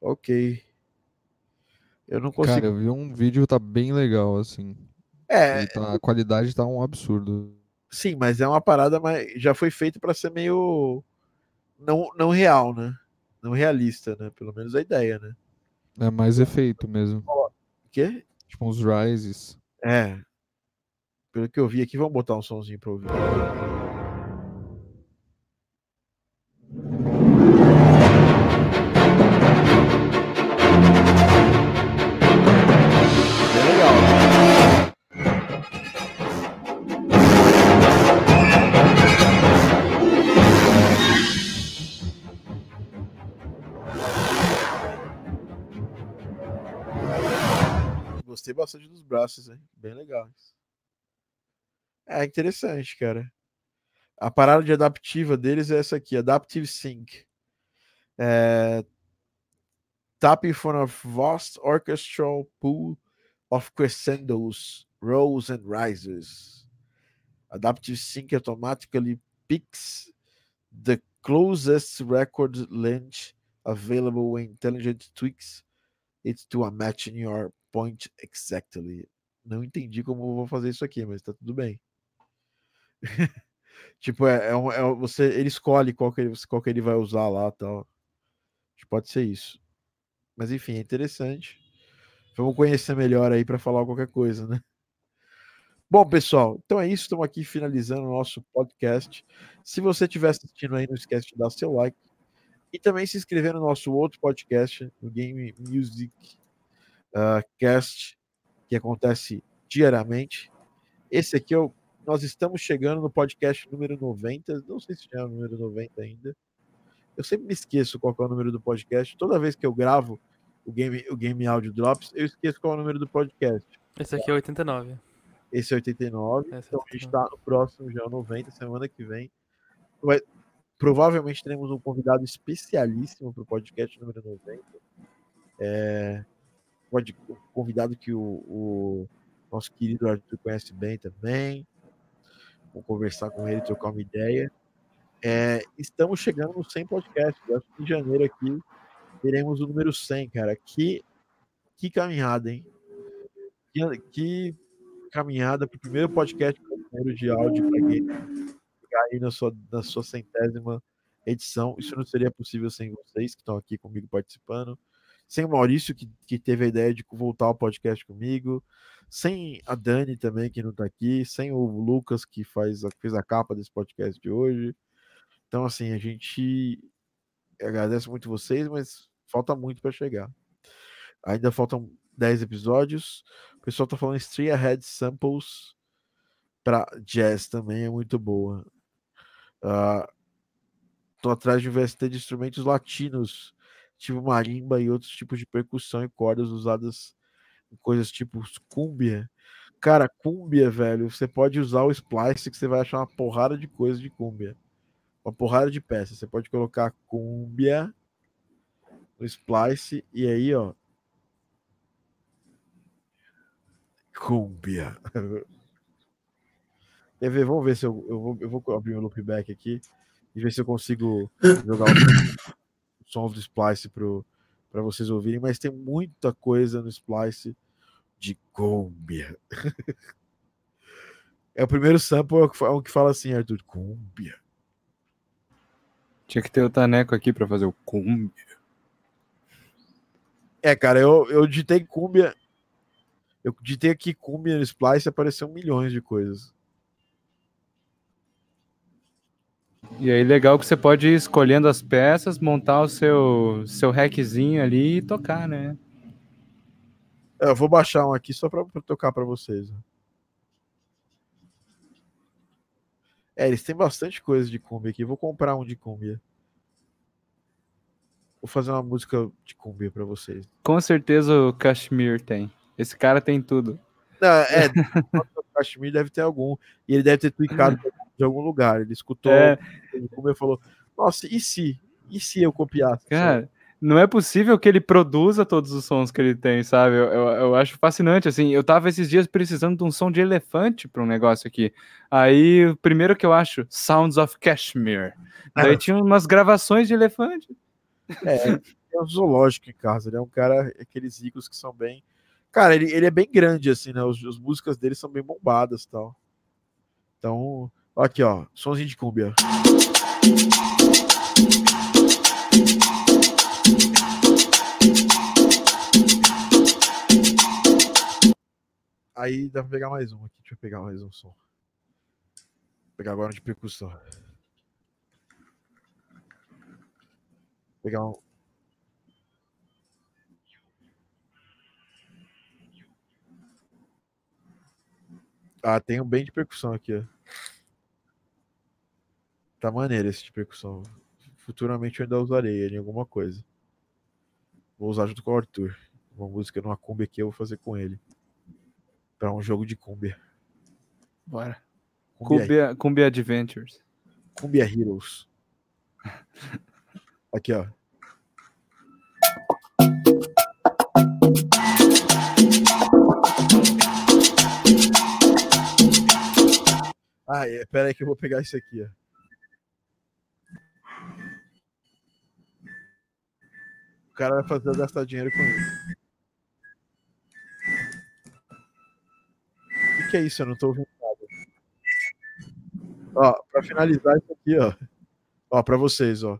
Ok. Eu não consigo. Cara, eu vi um vídeo, tá bem legal, assim. é, tá- a qualidade tá um absurdo. sim, mas é uma parada, mas já foi feito para ser meio não, não real, né? Não realista, né? Pelo menos a ideia, né? É mais efeito mesmo. O quê? Tipo uns rises. É. Pelo que eu vi aqui, vamos botar um somzinho para ouvir. Gostei bastante dos braços, hein? Bem legal. É interessante, cara. A parada de adaptiva deles é essa aqui, Adaptive Sync. É... Tapping from a vast orchestral pool of crescendos, rolls and rises. Adaptive Sync automatically picks the closest record length available when intelligent tweaks it to a match in your point exactly. Não entendi como vou fazer isso aqui, mas tá tudo bem. Tipo, é, é, um- é você, ele escolhe qual que ele, qual que ele vai usar lá tal. Que Pode ser isso. Mas enfim, é interessante. Vamos conhecer melhor aí para falar qualquer coisa, né? Bom, pessoal, então é isso. Estamos aqui finalizando o nosso podcast. Se você estiver assistindo aí, não esquece de dar seu like. E também se inscrever no nosso outro podcast, o Game Music ah, Cast, que acontece diariamente. Esse aqui é o. Nós estamos chegando no podcast número 90. Não sei se já é o número 90 ainda. Eu sempre me esqueço qual é o número do podcast. Toda vez que eu gravo o Game, o game Audio Drops, eu esqueço qual é o número do podcast. Esse aqui é 89. Esse é 89. Esse é então a gente 89. está no próximo, já é o 90, semana que vem. Vai- provavelmente teremos um convidado especialíssimo para o podcast número 90. É, pode, um convidado que o, o nosso querido Arthur conhece bem também. Conversar com ele, trocar uma ideia. É, estamos chegando no 100 podcast. Eu acho que em janeiro aqui teremos o número 100, cara. Que, que caminhada, hein? Que, que caminhada para o primeiro podcast brasileiro de áudio para game chegar aí na sua, na sua centésima edição. Isso não seria possível sem vocês que estão aqui comigo participando, sem o Maurício, que, que teve a ideia de voltar ao podcast comigo, sem a Dani também, que não está aqui, sem o Lucas, que faz a, fez a capa desse podcast de hoje. Então, assim, a gente agradece muito vocês, mas falta muito para chegar. Ainda faltam 10 episódios. O pessoal tá falando Stray Ahead Samples para jazz também é muito boa. Ah, tô atrás de um VST de instrumentos latinos, tipo marimba e outros tipos de percussão e cordas usadas em coisas tipo cúmbia. Cara, cúmbia, velho, você pode usar o splice que você vai achar uma porrada de coisa de cúmbia. Uma porrada de peças. Você pode colocar cúmbia no splice e aí, ó, Cúmbia. Quer ver? Vamos ver se eu, eu, vou, eu vou abrir o loopback aqui e ver se eu consigo jogar sons do Splice para vocês ouvirem, mas tem muita coisa no Splice de Cúmbia. é o primeiro sample é o que fala assim, Arthur, Cúmbia. Tinha que ter o Taneco aqui para fazer o Cúmbia. É, cara, eu, eu digitei Cúmbia. Eu digitei aqui Cúmbia no Splice e apareceu milhões de coisas. E aí, legal que você pode ir escolhendo as peças, montar o seu, seu hackzinho ali e tocar, né? É, eu vou baixar um aqui só para tocar para vocês. É, eles têm bastante coisa de cumbia aqui. Vou comprar um de cumbia. Vou fazer uma música de cumbia para vocês. Com certeza o Kashmir tem. Esse cara tem tudo. Não, é, o Kashmir deve ter algum. E ele deve ter tweakado de algum lugar. Ele escutou É. como eu falou: Nossa, e se? E se eu copiasse? Cara, não é possível que ele produza todos os sons que ele tem, sabe? Eu, eu, eu acho fascinante, assim. Eu tava esses dias precisando de um som de elefante para um negócio aqui. Aí, o primeiro que eu acho, Sounds of Kashmir. Daí tinha umas gravações de elefante. É, é um zoológico em casa. Ele é um cara, aqueles ricos que são bem. Cara, ele, ele é bem grande, assim, né? Os, as músicas dele são bem bombadas e tal. Então, aqui, ó. Sonzinho de cúmbia. Aí dá pra pegar mais um aqui. Deixa eu pegar mais um som. Vou pegar agora um de percussão. Vou pegar um. Ah, tem um bem de percussão aqui, ó. Tá maneiro esse de percussão. Futuramente eu ainda usarei ele em alguma coisa. Vou usar junto com o Arthur. Uma música numa cumbia que eu vou fazer com ele. Pra um jogo de cumbia. Bora. Cumbia, Cumbia, Cumbia Adventures. cumbia Heroes. Aqui, ó. Ah, é, pera aí que eu vou pegar isso aqui, ó. O cara vai fazer eu gastar dinheiro com isso. O que, que é isso? Eu não tô ouvindo nada. Ó, pra finalizar isso aqui, ó. Ó, pra vocês, ó.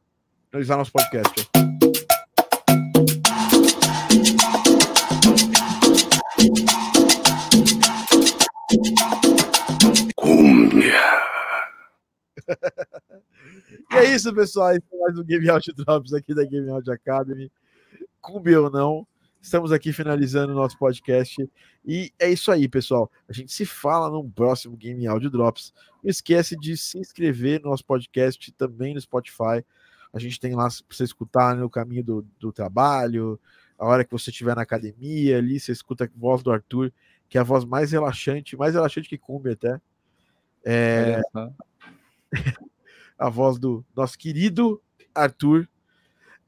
Finalizar nosso podcast, ó. E é isso, pessoal. Esse é mais um Game Out Drops aqui da Game Out Academy. Cumbia ou não, estamos aqui finalizando o nosso podcast. E é isso aí, pessoal. A gente se fala no próximo Game Audio Drops. Não esquece de se inscrever no nosso podcast também no Spotify. A gente tem lá para você escutar no caminho do, do trabalho, a hora que você estiver na academia ali, você escuta a voz do Arthur, que é a voz mais relaxante, mais relaxante que cumbia até. É. a voz do nosso querido Arthur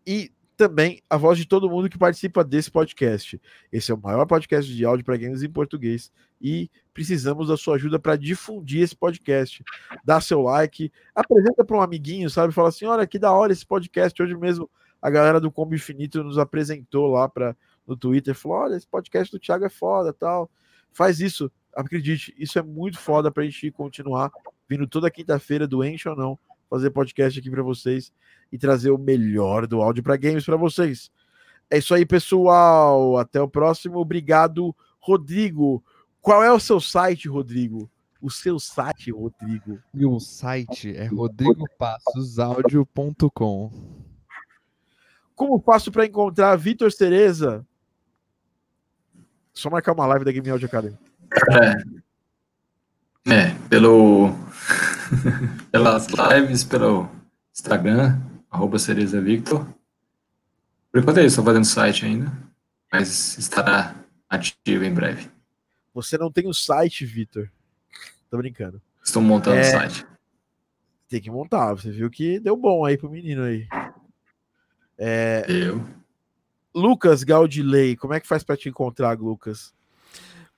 e também a voz de todo mundo que participa desse podcast. Esse é o maior podcast de áudio para games em português e precisamos da sua ajuda para difundir esse podcast. Dá seu like, apresenta para um amiguinho, sabe? Fala assim: olha que da hora esse podcast. Hoje mesmo a galera do Combo Infinito nos apresentou lá para no Twitter, falou: olha, esse podcast do Thiago é foda, tal. Faz isso, acredite, isso é muito foda para a gente continuar vindo toda quinta-feira, doente ou não, fazer podcast aqui para vocês e trazer o melhor do áudio para games para vocês. É isso aí, pessoal. Até o próximo. Obrigado, Rodrigo. Qual é o seu site, Rodrigo? O seu site, Rodrigo. E o site é rodrigopassosaudio.com. Como faço para encontrar Vitor Cereza? Só marcar uma live da Game Audio Academy. É, pelo pelas lives, pelo Instagram, arroba Cereza Victor. Por enquanto é isso, estou fazendo site ainda, mas estará ativo em breve. Você não tem o site, Vitor. Tô brincando. Estou montando o É. site. Tem que montar. Você viu que deu bom aí pro menino aí. É, Eu. Lucas Gaudilei, como é que faz para te encontrar, Lucas?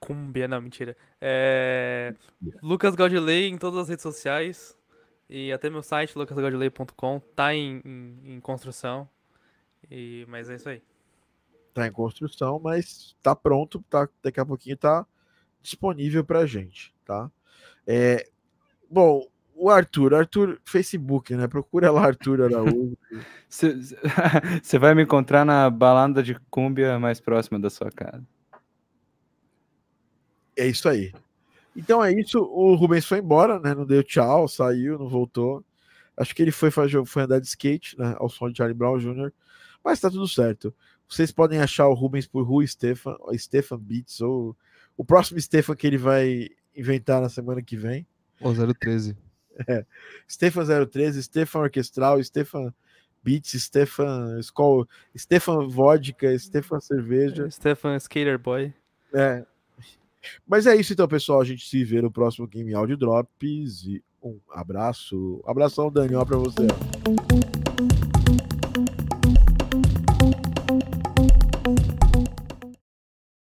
Cumbia, não, mentira. É... Lucas Gaudilei em todas as redes sociais. E até meu site, lucasgaudilei.com, tá em, em, em construção. E... Mas é isso aí. Tá em construção, mas tá pronto. Tá, daqui a pouquinho tá disponível pra gente, tá? É, bom, o Arthur, Arthur, Facebook, né? Procura lá Arthur Araújo. Você vai me encontrar na balada de cúmbia mais próxima da sua casa. É isso aí. Então é isso. O Rubens foi embora, né? Não deu tchau, saiu, não voltou. Acho que ele foi, fazer, foi andar de skate, né? Ao som de Charlie Brown Jr. Mas tá tudo certo. Vocês podem achar o Rubens por Rui Stefan, Stefan Beats, ou o próximo Stefan que ele vai inventar na semana que vem. O 013. É. Stefan 013, Stefan Orquestral, Stefan Beats, Stefan Skol, Stefan Vodka, Stefan Cerveja. Stefan Skater Boy. É. Mas é isso então, pessoal. A gente se vê no próximo Game Audio Drops. E um abraço. Abração, Daniel, para você.